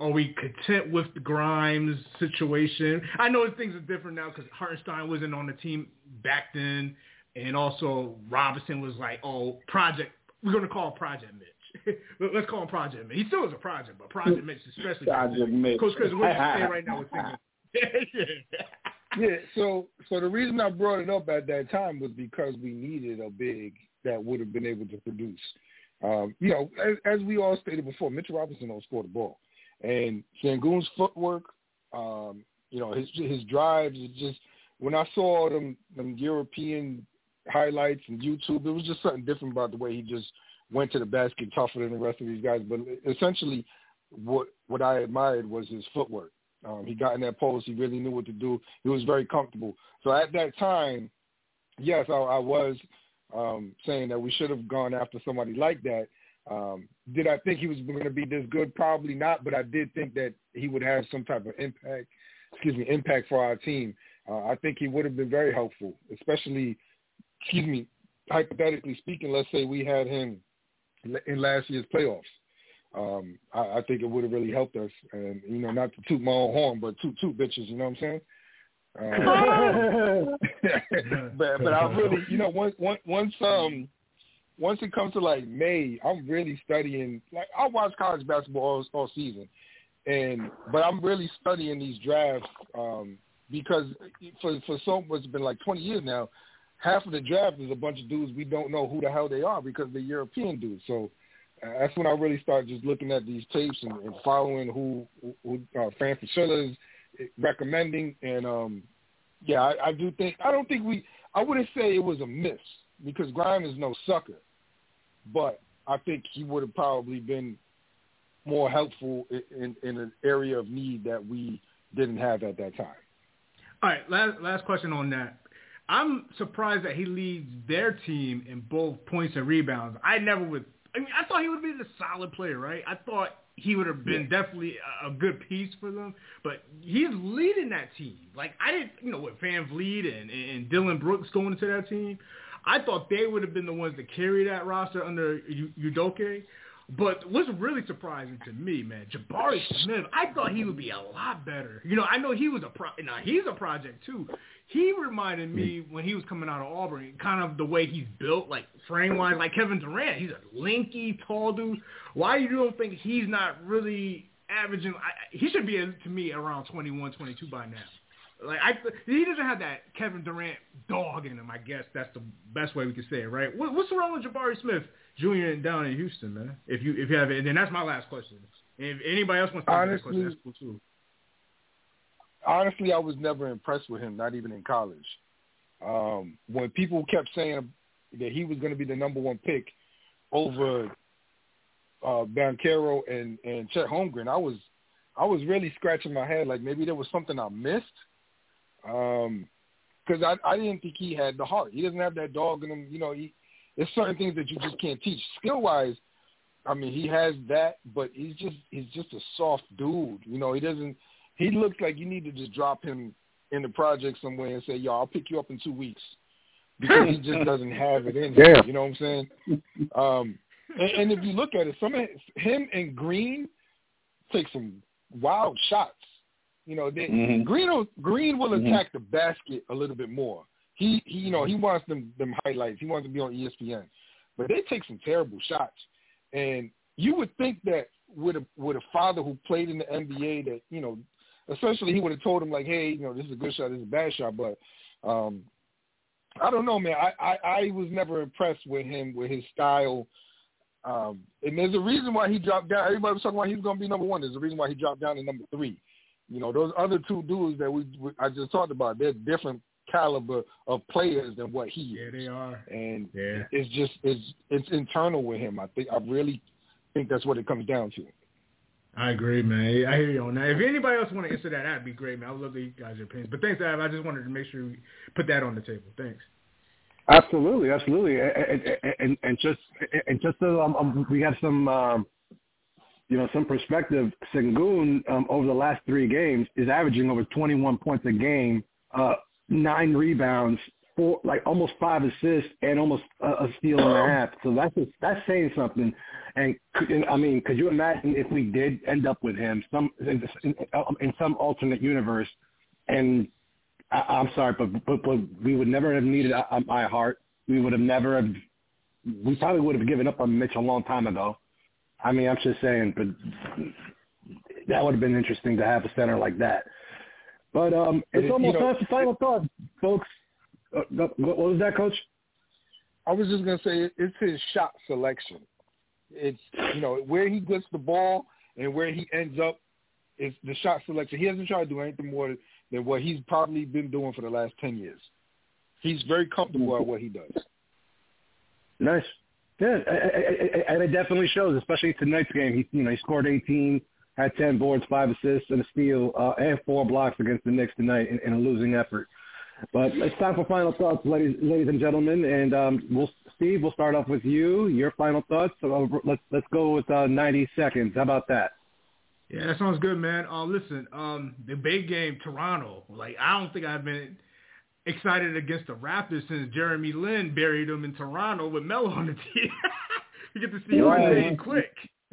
are we content with the Grimes situation? I know things are different now because Hartenstein wasn't on the team back then, and also Robinson was like, "Oh, Project, we're going to call him Project Mitch. (laughs) Let's call him Project Mitch. He still is a project, but Project Mitch especially. Project Mitch. Coach Chris, what are you saying right now with Sengun? (laughs) (laughs) Yeah, so so the reason I brought it up at that time was because we needed a big that would have been able to produce. Um, you know, as, as we all stated before, Mitchell Robinson don't score the ball, and Sengun's footwork, um, you know, his his drives is just. When I saw them them European highlights and YouTube, it was just something different about the way he just went to the basket tougher than the rest of these guys. But essentially, what what I admired was his footwork. Um, he got in that post. He really knew what to do. He was very comfortable. So at that time, yes, I, I was um, saying that we should have gone after somebody like that. Um, did I think he was going to be this good? Probably not, but I did think that he would have some type of impact. Excuse me, impact for our team. Uh, I think he would have been very helpful, especially, excuse me, hypothetically speaking. Let's say we had him in last year's playoffs um, I, I think it would have really helped us. And you know, not to toot my own horn, but toot toot bitches. You know what I'm saying? Uh, (laughs) but but I really, you know, once once once um once it comes to like May, I'm really studying. Like I watch college basketball all, all season, and but I'm really studying these drafts um, because for for so it's been like 20 years now. Half of the draft is a bunch of dudes we don't know who the hell they are because they're European dudes. So uh, that's when I really started just looking at these tapes and, and following who, who uh, Fran Fraschilla is recommending. And um, yeah, I, I do think I don't think we. I wouldn't say it was a miss because Grimes is no sucker, but I think he would have probably been more helpful in, in, in an area of need that we didn't have at that time. All right, last last question on that. I'm surprised that he leads their team in both points and rebounds. I never would. I mean, I thought he would be a solid player, right? I thought he would have been definitely a, a good piece for them. But he's leading that team. Like I didn't, you know, with VanVleet and, and Dillon Brooks going into that team, I thought they would have been the ones to carry that roster under U- Udoka. But what's really surprising to me, man, Jabari Smith, I thought he would be a lot better. You know, I know he was a pro. Now he's a project too. He reminded me hmm. when he was coming out of Auburn, kind of the way he's built, like frame wise, like Kevin Durant. He's a lanky, tall dude. Why you don't think he's not really averaging? I, he should be to me around 21, 22 by now. Like I, he doesn't have that Kevin Durant dog in him. I guess that's the best way we could say it, right? What, what's wrong with Jabari Smith Jr. down in Houston, man? If you if you have it, and then that's my last question. And if anybody else wants to ask that question, that's cool too. Honestly, I was never impressed with him, not even in college. Um, when people kept saying that he was going to be the number one pick over uh, Banchero and and Chet Holmgren, I was I was really scratching my head like maybe there was something I missed. Um, because I I didn't think he had the heart. He doesn't have that dog in him. You know, he there's certain things that you just can't teach. Skill wise, I mean, he has that, but he's just he's just a soft dude. You know, he doesn't. He looks like you need to just drop him in the project somewhere and say, "Yo, I'll pick you up in two weeks," because he just doesn't have it in him. Yeah. You know what I'm saying? Um, and, and if you look at it, some of him and Green take some wild shots. You know, they, Mhm. Green will, Green will Mhm. attack the basket a little bit more. He, he, you know, he wants them them highlights. He wants to be on ESPN, but they take some terrible shots. And you would think that with a with a father who played in the NBA, that you know, essentially he would have told him like, hey, you know, this is a good shot, this is a bad shot, but um, I don't know, man. I, I I was never impressed with him with his style. Um, and there's a reason why he dropped down. Everybody was talking about he's going to be number one. There's a reason why he dropped down to number three. You know, those other two dudes that we, we I just talked about, they're different caliber of players than what he is. Yeah, they are. And Yeah. it's just it's it's internal with him. I think I really think that's what it comes down to. I agree, man. I hear you on that. If anybody else want to answer that, that'd be great, man. I would love to hear you guys' opinions. But thanks, Ab. I just wanted to make sure we put that on the table. Thanks. Absolutely, absolutely, and, and, and, and just and just so um, um, we have some um, you know some perspective. Sengun um, over the last three games is averaging over 21 points a game, uh, nine rebounds, four like almost five assists, and almost a, a steal and a half. So that's just, that's saying something. And, I mean, could you imagine if we did end up with him some in, in, in some alternate universe, and I, I'm sorry, but, but but we would never have needed uh, my heart. We would have never have. We probably would have given up on Mitch a long time ago. I mean, I'm just saying, but that would have been interesting to have a center like that. But um, it's it- almost you know- time for final thoughts, folks. Uh, what what was that, Coach? I was just gonna say it's his shot selection. It's you know where he gets the ball and where he ends up is the shot selection. He hasn't tried to do anything more than what he's probably been doing for the last ten years. He's very comfortable at what he does. Nice. Yeah, and it definitely shows, especially tonight's game. He, you know, he scored 18, had 10 boards, five assists, and a steal, uh, and four blocks against the Knicks tonight in, in a losing effort. But it's time for final thoughts, ladies, ladies and gentlemen. And um, we'll, Steve, we'll start off with you. Your final thoughts. So uh, let's let's go with uh, 90 seconds. How about that? Yeah, that sounds good, man. Uh, listen, um, the big game, Toronto. Like, I don't think I've been excited against the Raptors since Jeremy Lin buried them in Toronto with Melo on the team. (laughs) you get to see Right. RJ quick. (laughs)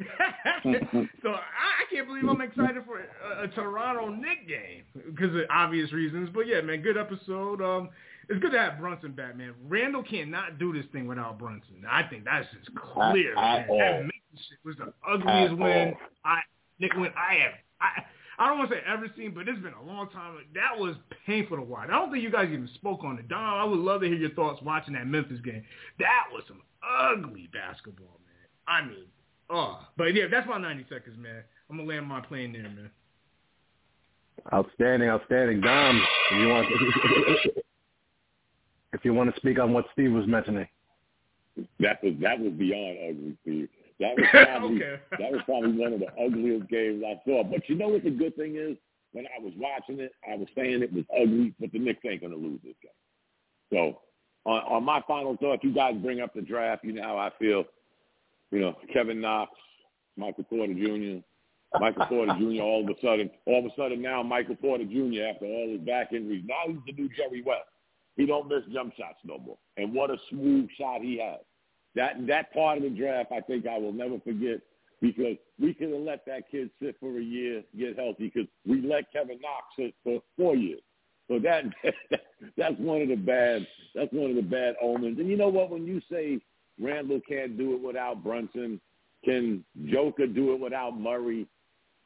so I, I can't believe I'm excited for a, a Toronto Knick game because of obvious reasons. But yeah, man, good episode. Um, it's good to have Brunson back, man. Randle cannot do this thing without Brunson. I think that's just clear. At- at man. That. Shit was the ugliest win. I Knick win I have. I I don't want to say ever seen, but it's been a long time. That was painful to watch. I don't think you guys even spoke on it. Don, I would love to hear your thoughts watching that Memphis game. That was some ugly basketball, man. I mean, oh, but yeah, that's my 90 seconds, man. I'm gonna land my plane there, man. Outstanding, outstanding. Dom, you want, (laughs) if you want to speak on what Steve was mentioning. That was that was beyond ugly, Steve. That was (laughs) probably Okay. that was probably one of the ugliest games I saw. But you know what the good thing is? When I was watching it, I was saying it was ugly, but the Knicks ain't gonna lose this game. So on, on my final thought, you guys bring up the draft. You know how I feel. You know, Kevin Knox, Michael Porter Jr. Michael Porter (laughs) Jr. All of a sudden, all of a sudden now, Michael Porter Jr. After all his back injuries, now he's the new Jerry West. He don't miss jump shots no more. And what a smooth shot he has. That that part of the draft, I think I will never forget because we could have let that kid sit for a year, get healthy, because we let Kevin Knox sit for four years. So that (laughs) that's one of the bad that's one of the bad omens. And you know what? When you say Randle can't do it without Brunson, can Joker do it without Murray?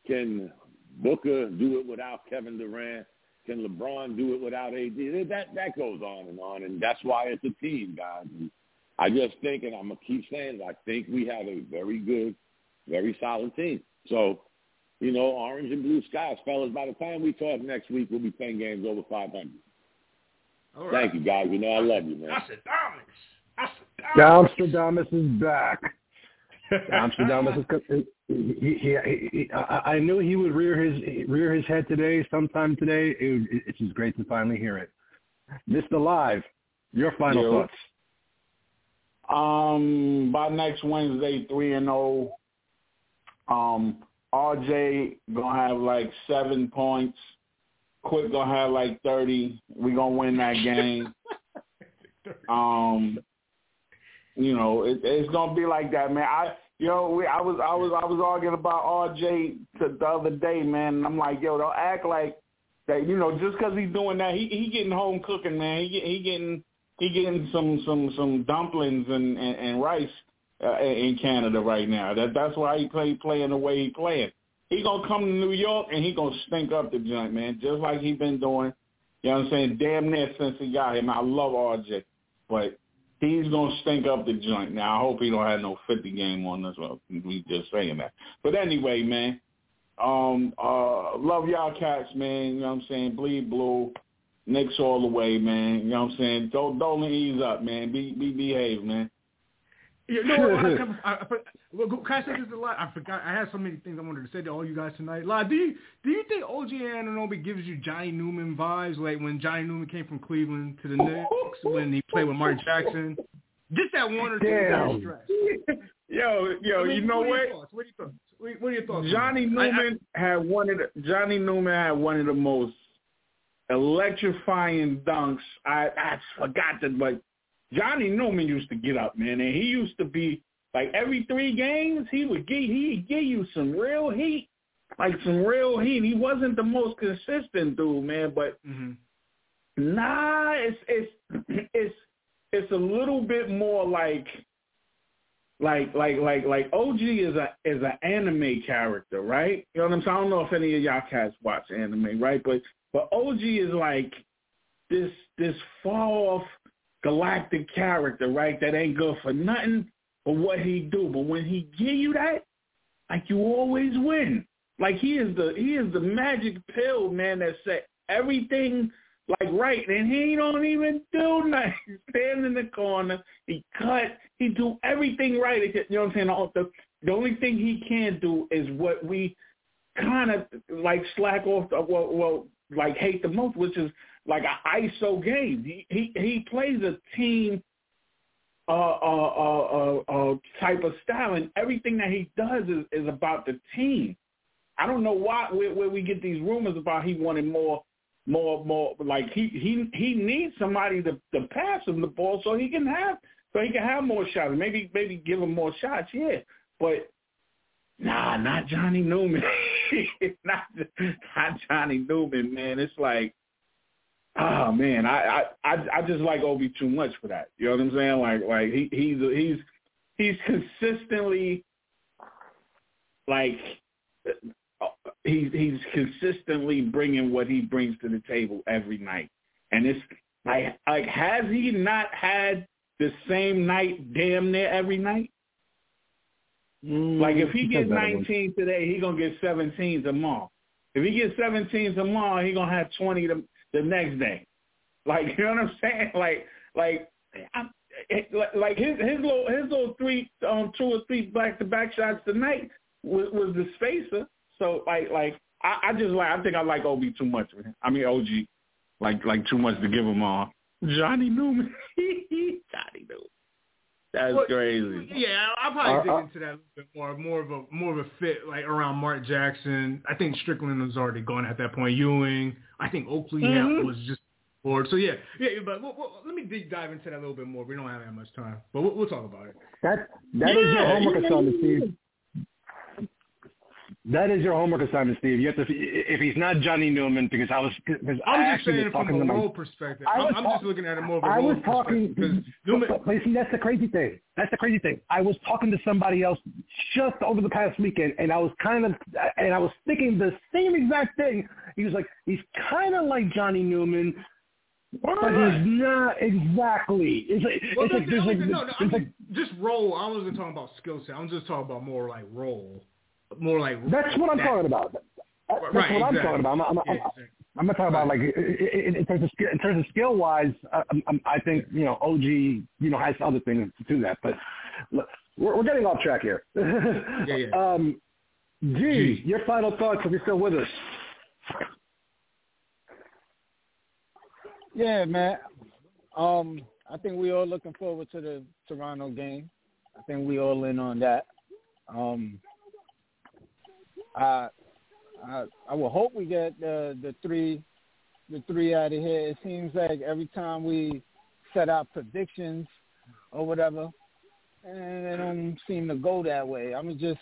Can Booker do it without Kevin Durant? Can LeBron do it without AD? That that goes on and on, and that's why it's a team, guys. And I just think, and I'm gonna keep saying, it, I think we have a very good, very solid team. So, you know, orange and blue skies, fellas. By the time we talk next week, we'll be playing games over 500. All right. Thank you, guys. You know I love you, man. That's a dominance. That's a dominance. Is back. Nostradamus is. He, he, he, he, I I knew he would rear his rear his head today, sometime today. It, it, it's just great to finally hear it. Mr. Live, your final Yo. thoughts. Um, by next Wednesday, three and zero. Um, RJ gonna have like seven points. Quick gonna have like thirty. We gonna win that game. (laughs) um, you know, it, it's gonna be like that, man. I, yo, we, I was, I was, I was arguing about RJ to the other day, man. And I'm like, yo, don't act like that. You know, just because he's doing that, he he getting home cooking, man. He he getting he getting some some some dumplings and, and and rice uh, in Canada right now. That that's why he play playing the way he playing. He gonna come to New York and he gonna stink up the joint, man, just like he been doing. You know what I'm saying? Damn near since he got him. I love RJ, but he's gonna stink up the joint. Now I hope he don't have no 50 game on us. Well, we just saying that. But anyway, man, um, uh, love y'all cats, man. You know what I'm saying? Bleed blue. Knicks all the way, man. You know what I'm saying? Don't don't ease up, man. Be be behave, man. You know, I, I, I, well, can I say this a lot? I forgot. I had so many things I wanted to say to all you guys tonight. Like, do you do you think OG Anunoby gives you Johnny Newman vibes, like when Johnny Newman came from Cleveland to the Knicks when he played with Mark Jackson? Just that one or two Damn. stretch. (laughs) Yo, yo, I mean, you know what? what? Are your thoughts? What are your thoughts? What what are your thoughts? Johnny man? I- I- Newman had one of the Johnny Newman had one of the most electrifying dunks. I I forgot that, but Johnny Newman used to get up, man, and he used to be like every three games he would get he give you some real heat, like some real heat. He wasn't the most consistent dude, man, but Mhm. Nah, it's it's (clears throat) it's it's a little bit more like like like like like OG is a is an anime character, right? You know what I'm saying? I don't know if any of y'all cats watch anime, right? But but OG is like this this far off galactic character, right? That ain't good for nothing but what he do. But when he give you that, like you always win. Like he is the he is the magic pill, man, that set everything like right, and he don't even do (laughs) nothing. Stand in the corner, he cut, he do everything right. You know what I'm saying? The, the only thing he can't do is what we kind of like slack off, well, well, like hate the most, which is like an ISO game. He he he plays a team uh, uh, uh, uh, uh, type of style, and everything that he does is, is about the team. I don't know why where, where we get these rumors about he wanted more, more, more. Like he he he needs somebody to to pass him the ball so he can have so he can have more shots. Maybe maybe give him more shots, yeah. But nah, not Johnny Newman. (laughs) not not Johnny Newman, man. It's like oh man, I, I I just like Obi too much for that. You know what I'm saying? Like like he he's he's he's consistently like he's he's consistently bringing what he brings to the table every night, and it's like like has he not had the same night damn near every night? Like if he gets 19 today, he gonna get 17 tomorrow. If he gets 17 tomorrow, he gonna have 20 the, the next day. Like (laughs) you know what I'm saying? Like like I'm, it, like- his his little his little three um two or three back to back shots tonight was, was the spacer. So like like I, I just like I think I like Obi too much. Man. I mean OG like like too much to give him all. Johnny Newman, (laughs) Johnny Newman. That's Well, crazy. Yeah, I'll probably Uh, dig uh, into that a little bit more. More of a more of a fit like around Mark Jackson. I think Strickland was already gone at that point. Ewing. I think Oakley had- Mhm. was just bored. So yeah, yeah. But we'll, we'll, let me dig dive into that a little bit more. We don't have that much time, but we'll, we'll talk about it. That that is your Yeah, homework yeah, assignment, yeah. Steve. That is your homework assignment, Steve. You have to if he's not Johnny Newman because I was because I I'm just actually saying was from a role perspective. I I'm, I'm talk- just looking at him more of a I role was talking, perspective. 'cause but, Newman, but, but see, that's the crazy thing. That's the crazy thing. I was talking to somebody else just over the past weekend, and I was kind of, and I was thinking the same exact thing. He was like, he's kind of like Johnny Newman, but he's not exactly. It's like, Well, it's like there's no, like, no, no, I there's mean, like just role. I wasn't talking about skill set. I'm just talking about more like role, more like That's what I'm that- talking about. That's Right, what I'm talking about. I'm, I'm, I'm, Yeah, I'm, exactly. I'm not talking about like in, in terms of skill, in terms of skill wise. I, I'm, I think you know OG you know has other things to do that, but look, we're, we're getting off track here. (laughs) Yeah, yeah. Um, G, your final thoughts if you're still with us. Yeah, man. Um, I think we all looking forward to the Toronto game. I think we all in on that. Um, I, I, I will hope we get the the three, the three out of here. It seems like every time we set out predictions or whatever, and they don't seem to go that way. I'm just,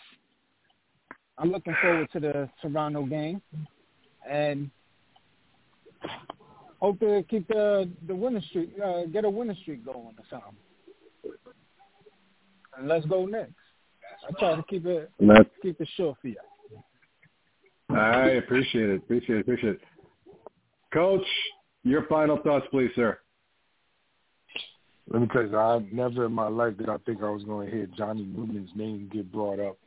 I'm looking forward to the Toronto game, and hope to keep the the winning streak, uh, get a winning streak going or something. and let's go next. I try to keep it keep it short for you. I appreciate it. Appreciate it. Appreciate it. Coach, your final thoughts, please, sir. Let me tell you, I never in my life did I think I was going to hear Johnny Newman's name get brought up.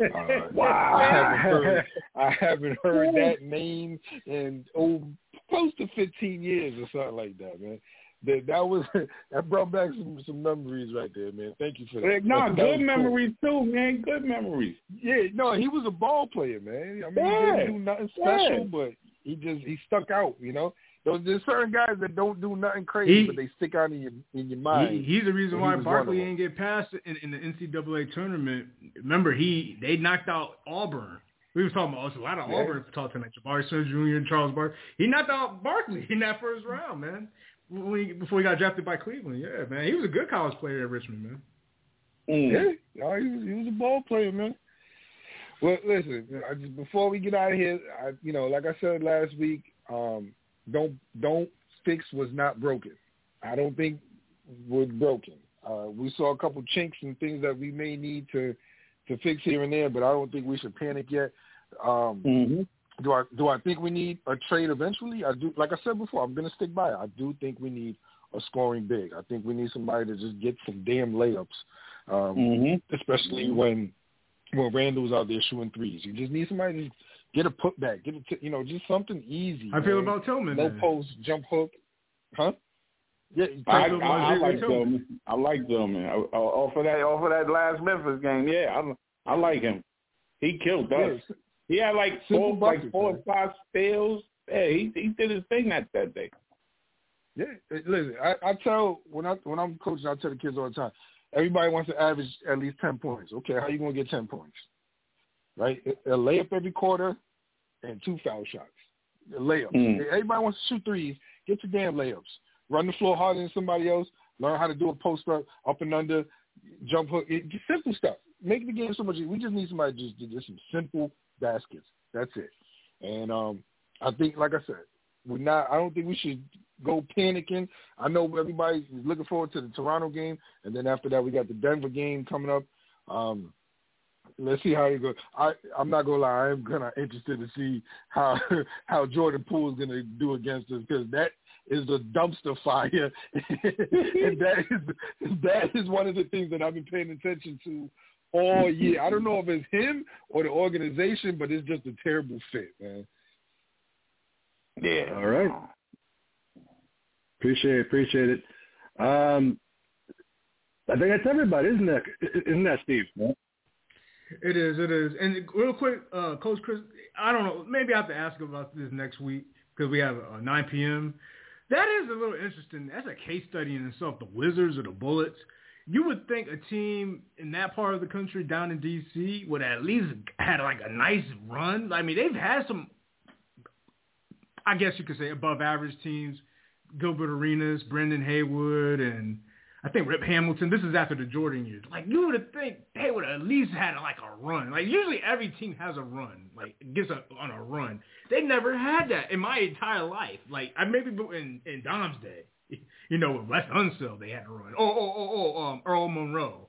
Uh, (laughs) Wow. I haven't heard, I haven't heard that name in oh close to 15 years or something like that, man. That that was (laughs) that brought back some some memories right there, man. Thank you for that. No, That- that good was cool. memories too, man. Good memories. Yeah, no, he was a ball player, man. I mean, Yeah. he didn't do nothing special, Yeah. but he just he stuck out. You know, there's, there's certain guys that don't do nothing crazy, He- but they stick out in your in your mind. He, he's the reason why he was one Barkley them. ain't get past in, in the NCAA tournament. Remember, he they knocked out Auburn. We was talking about a lot of Yeah. Auburn talk tonight. Jabari Smith Jr. and Charles Barkley. He knocked out Barkley in that first round, man. When he, before he got drafted by Cleveland, yeah, man, he was a good college player at Richmond, man. Mm. Yeah, no, he was he was a ball player, man. Well, listen, I just, before we get out of here, I, you know, like I said last week, um, don't don't fix was not broken. I don't think was broken. Uh, we saw a couple chinks and things that we may need to to fix here and there, but I don't think we should panic yet. Um, Mm-hmm. Do I do I think we need a trade eventually? I do. Like I said before, I'm going to stick by it. I do think we need a scoring big. I think we need somebody to just get some damn layups, um, Mm-hmm. especially when when Randle's out there shooting threes. You just need somebody to get a putback, get a t- you know just something easy. I feel man. about Tillman. no then. post, jump hook, huh? Yeah, I, Tillman, I, I like Tillman. Tillman. I like Tillman. I- I- Off of that, off of that last Memphis game, yeah, I, I like him. He killed us. yeah, He had like four, like four or five steals. Yeah, he he did his thing that that day. Yeah, listen, I, I tell when I when I'm coaching, I tell the kids all the time. Everybody wants to average at least ten points. Okay, how you gonna get ten points? Right, a layup every quarter and two foul shots. A layup. Mm. Everybody wants to shoot threes. Get your damn layups. Run the floor harder than somebody else. Learn how to do a post up, up and under, jump hook. It, just simple stuff. Make the game so much. We just need somebody to just do some simple baskets. That's it. And um, I think, like I said, we're not. I don't think we should go panicking. I know everybody's looking forward to the Toronto game, and then after that, we got the Denver game coming up. Um, let's see how it goes. I I'm not gonna lie. I am kind of interested to see how (laughs) how Jordan Poole is gonna do against us because that is a dumpster fire, (laughs) and that is that is one of the things that I've been paying attention to all (laughs) year. I don't know if it's him or the organization, but it's just a terrible fit, man. Yeah. All right. Appreciate it. Appreciate it. Um, I think that's everybody, isn't that? Isn't that Steve? It is, it is. And real quick, uh, Coach Chris, I don't know, maybe I have to ask about this next week because we have uh, 9 p.m. That is a little interesting. That's a case study in itself, the Wizards or the Bullets. You would think a team in that part of the country down in D.C. would at least had like a nice run. I mean, they've had some, I guess you could say, above average teams. Gilbert Arenas, Brendan Haywood, and I think Rip Hamilton. This is after the Jordan years. Like you would think they would at least had like a run. Like usually every team has a run, like gets a, on a run. They never had that in my entire life. Like I maybe in in Dom's day, (laughs) you know, with Wes Unseld they had a run. Oh oh oh oh um, Earl Monroe,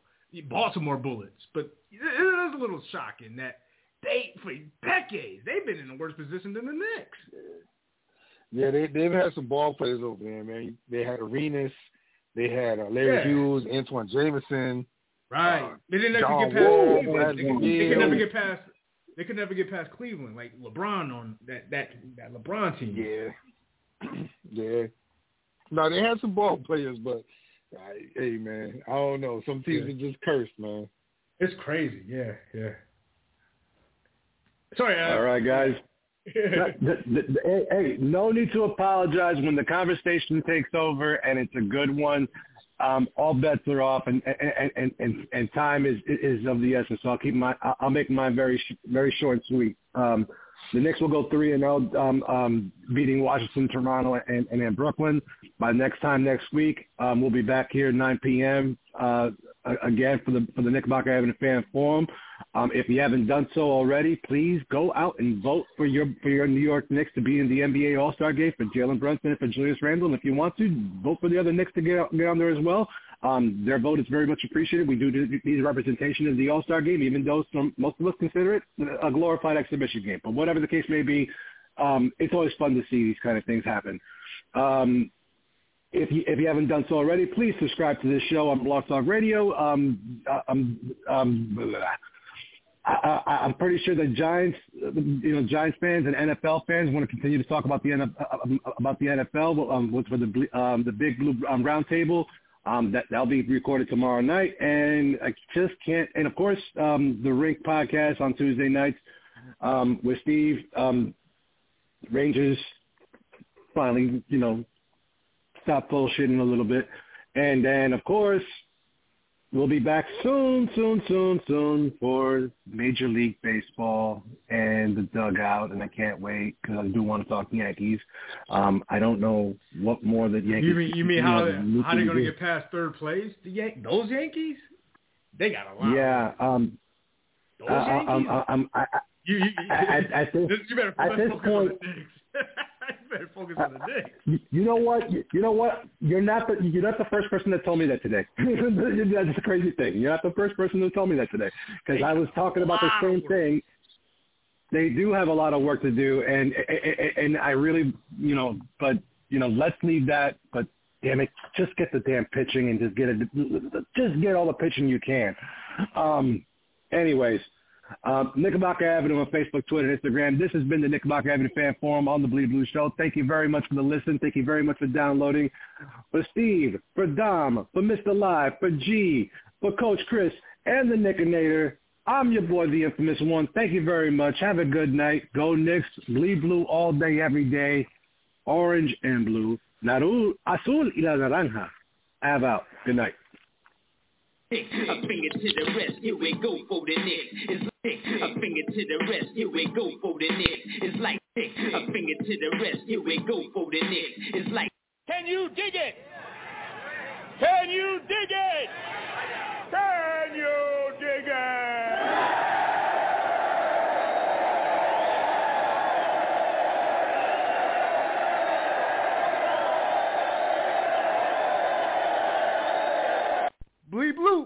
Baltimore Bullets. But it is a little shocking that they for decades they've been in a worse position than the Knicks. Yeah, they they've had some ball players over there, man. They had Arenas, they had uh, Larry Yeah. Hughes, Antawn Jamison. Right. Uh, they didn't ever get past Wall, Cleveland. They, they could never get past. They could never get past Cleveland, like LeBron on that that that LeBron team. Yeah, (clears throat) yeah. No, they had some ball players, but hey, man, I don't know. Some teams Yeah. are just cursed, man. It's crazy. Yeah, yeah. Sorry. Uh, All right, guys. The- the- the- hey, hey, no need to apologize when the conversation takes over and it's a good one. Um, all bets are off, and and and and, and time is is of the essence. So I'll keep my I'll make mine very sh- very short and sweet. Um, the Knicks will go three and zero, um, um, beating Washington, Toronto, and, and then Brooklyn. By next time next week, um, we'll be back here at 9 p.m. Uh, again for the for the Knickerbocker Avenue Fan Forum. Um, if you haven't done so already, please go out and vote for your for your New York Knicks to be in the NBA All Star game for Jalen Brunson and for Julius Randle. And if you want to, vote for the other Knicks to get get on there as well. Um, their vote is very much appreciated. We do need representation of the All-Star game, even though some, most of us consider it a glorified exhibition game. But whatever the case may be, um, it's always fun to see these kind of things happen. Um, if you, if you haven't done so already, please subscribe to this show on Blog Talk Radio. Um, um, um, I, I'm pretty sure the Giants, you know, Giants fans and NFL fans want to continue to talk about the about the NFL um, for the um, the Big Blue um, Roundtable. Um, that that'll be recorded tomorrow night, and I just can't. And of course, um, the Rink podcast on Tuesday nights um, with Steve. Um, Rangers finally, you know, stop bullshitting a little bit, and then of course We'll be back soon, soon, soon, soon for Major League Baseball and the dugout, and I can't wait because I do want to talk Yankees. Um, I don't know what more that Yankees. You mean you mean how how they going to get past third place? The Yan- those Yankees, they got a lot. Yeah. Um, those Yankees. I'm, I'm, I, I, you, you, at, at this, you better, at this point, (laughs) (laughs) you better focus on the Knicks. You, know what? You, you know what? You're not the you're not the first person that told me that today. (laughs) That's a crazy thing. You're not the first person to tell me that today because I was talking about the same thing. They do have a lot of work to do, and and I really, you know, but you know, let's leave that. But damn it, just get the damn pitching and just get it, just get all the pitching you can. Um, anyways, um, Knickerbocker Avenue on Facebook, Twitter, Instagram. This has been the Knickerbocker Avenue Fan Forum on the Bleed Blue Show. Thank you very much for the listen. Thank you very much for downloading. For Steve, for Dom, for Mr. Live, for G, for Coach Chris, and the Nickinator, I'm your boy, the infamous one. Thank you very much. Have a good night. Go Knicks. Bleed blue all day, every day. Orange and blue. Naru, azul y la naranja. Have out. Good night. A finger to the rest, here we go for the Knicks. It's like a finger to the rest, here we go for the Knicks. It's like a finger to the rest, here we go for the Knicks. It's like Can you dig it? Can you dig it? Can you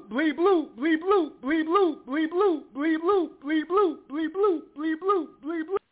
blee blue, blee blue, blee blue, blee blue, blee blue, blee blue, blee blue, blee blue, blee blue.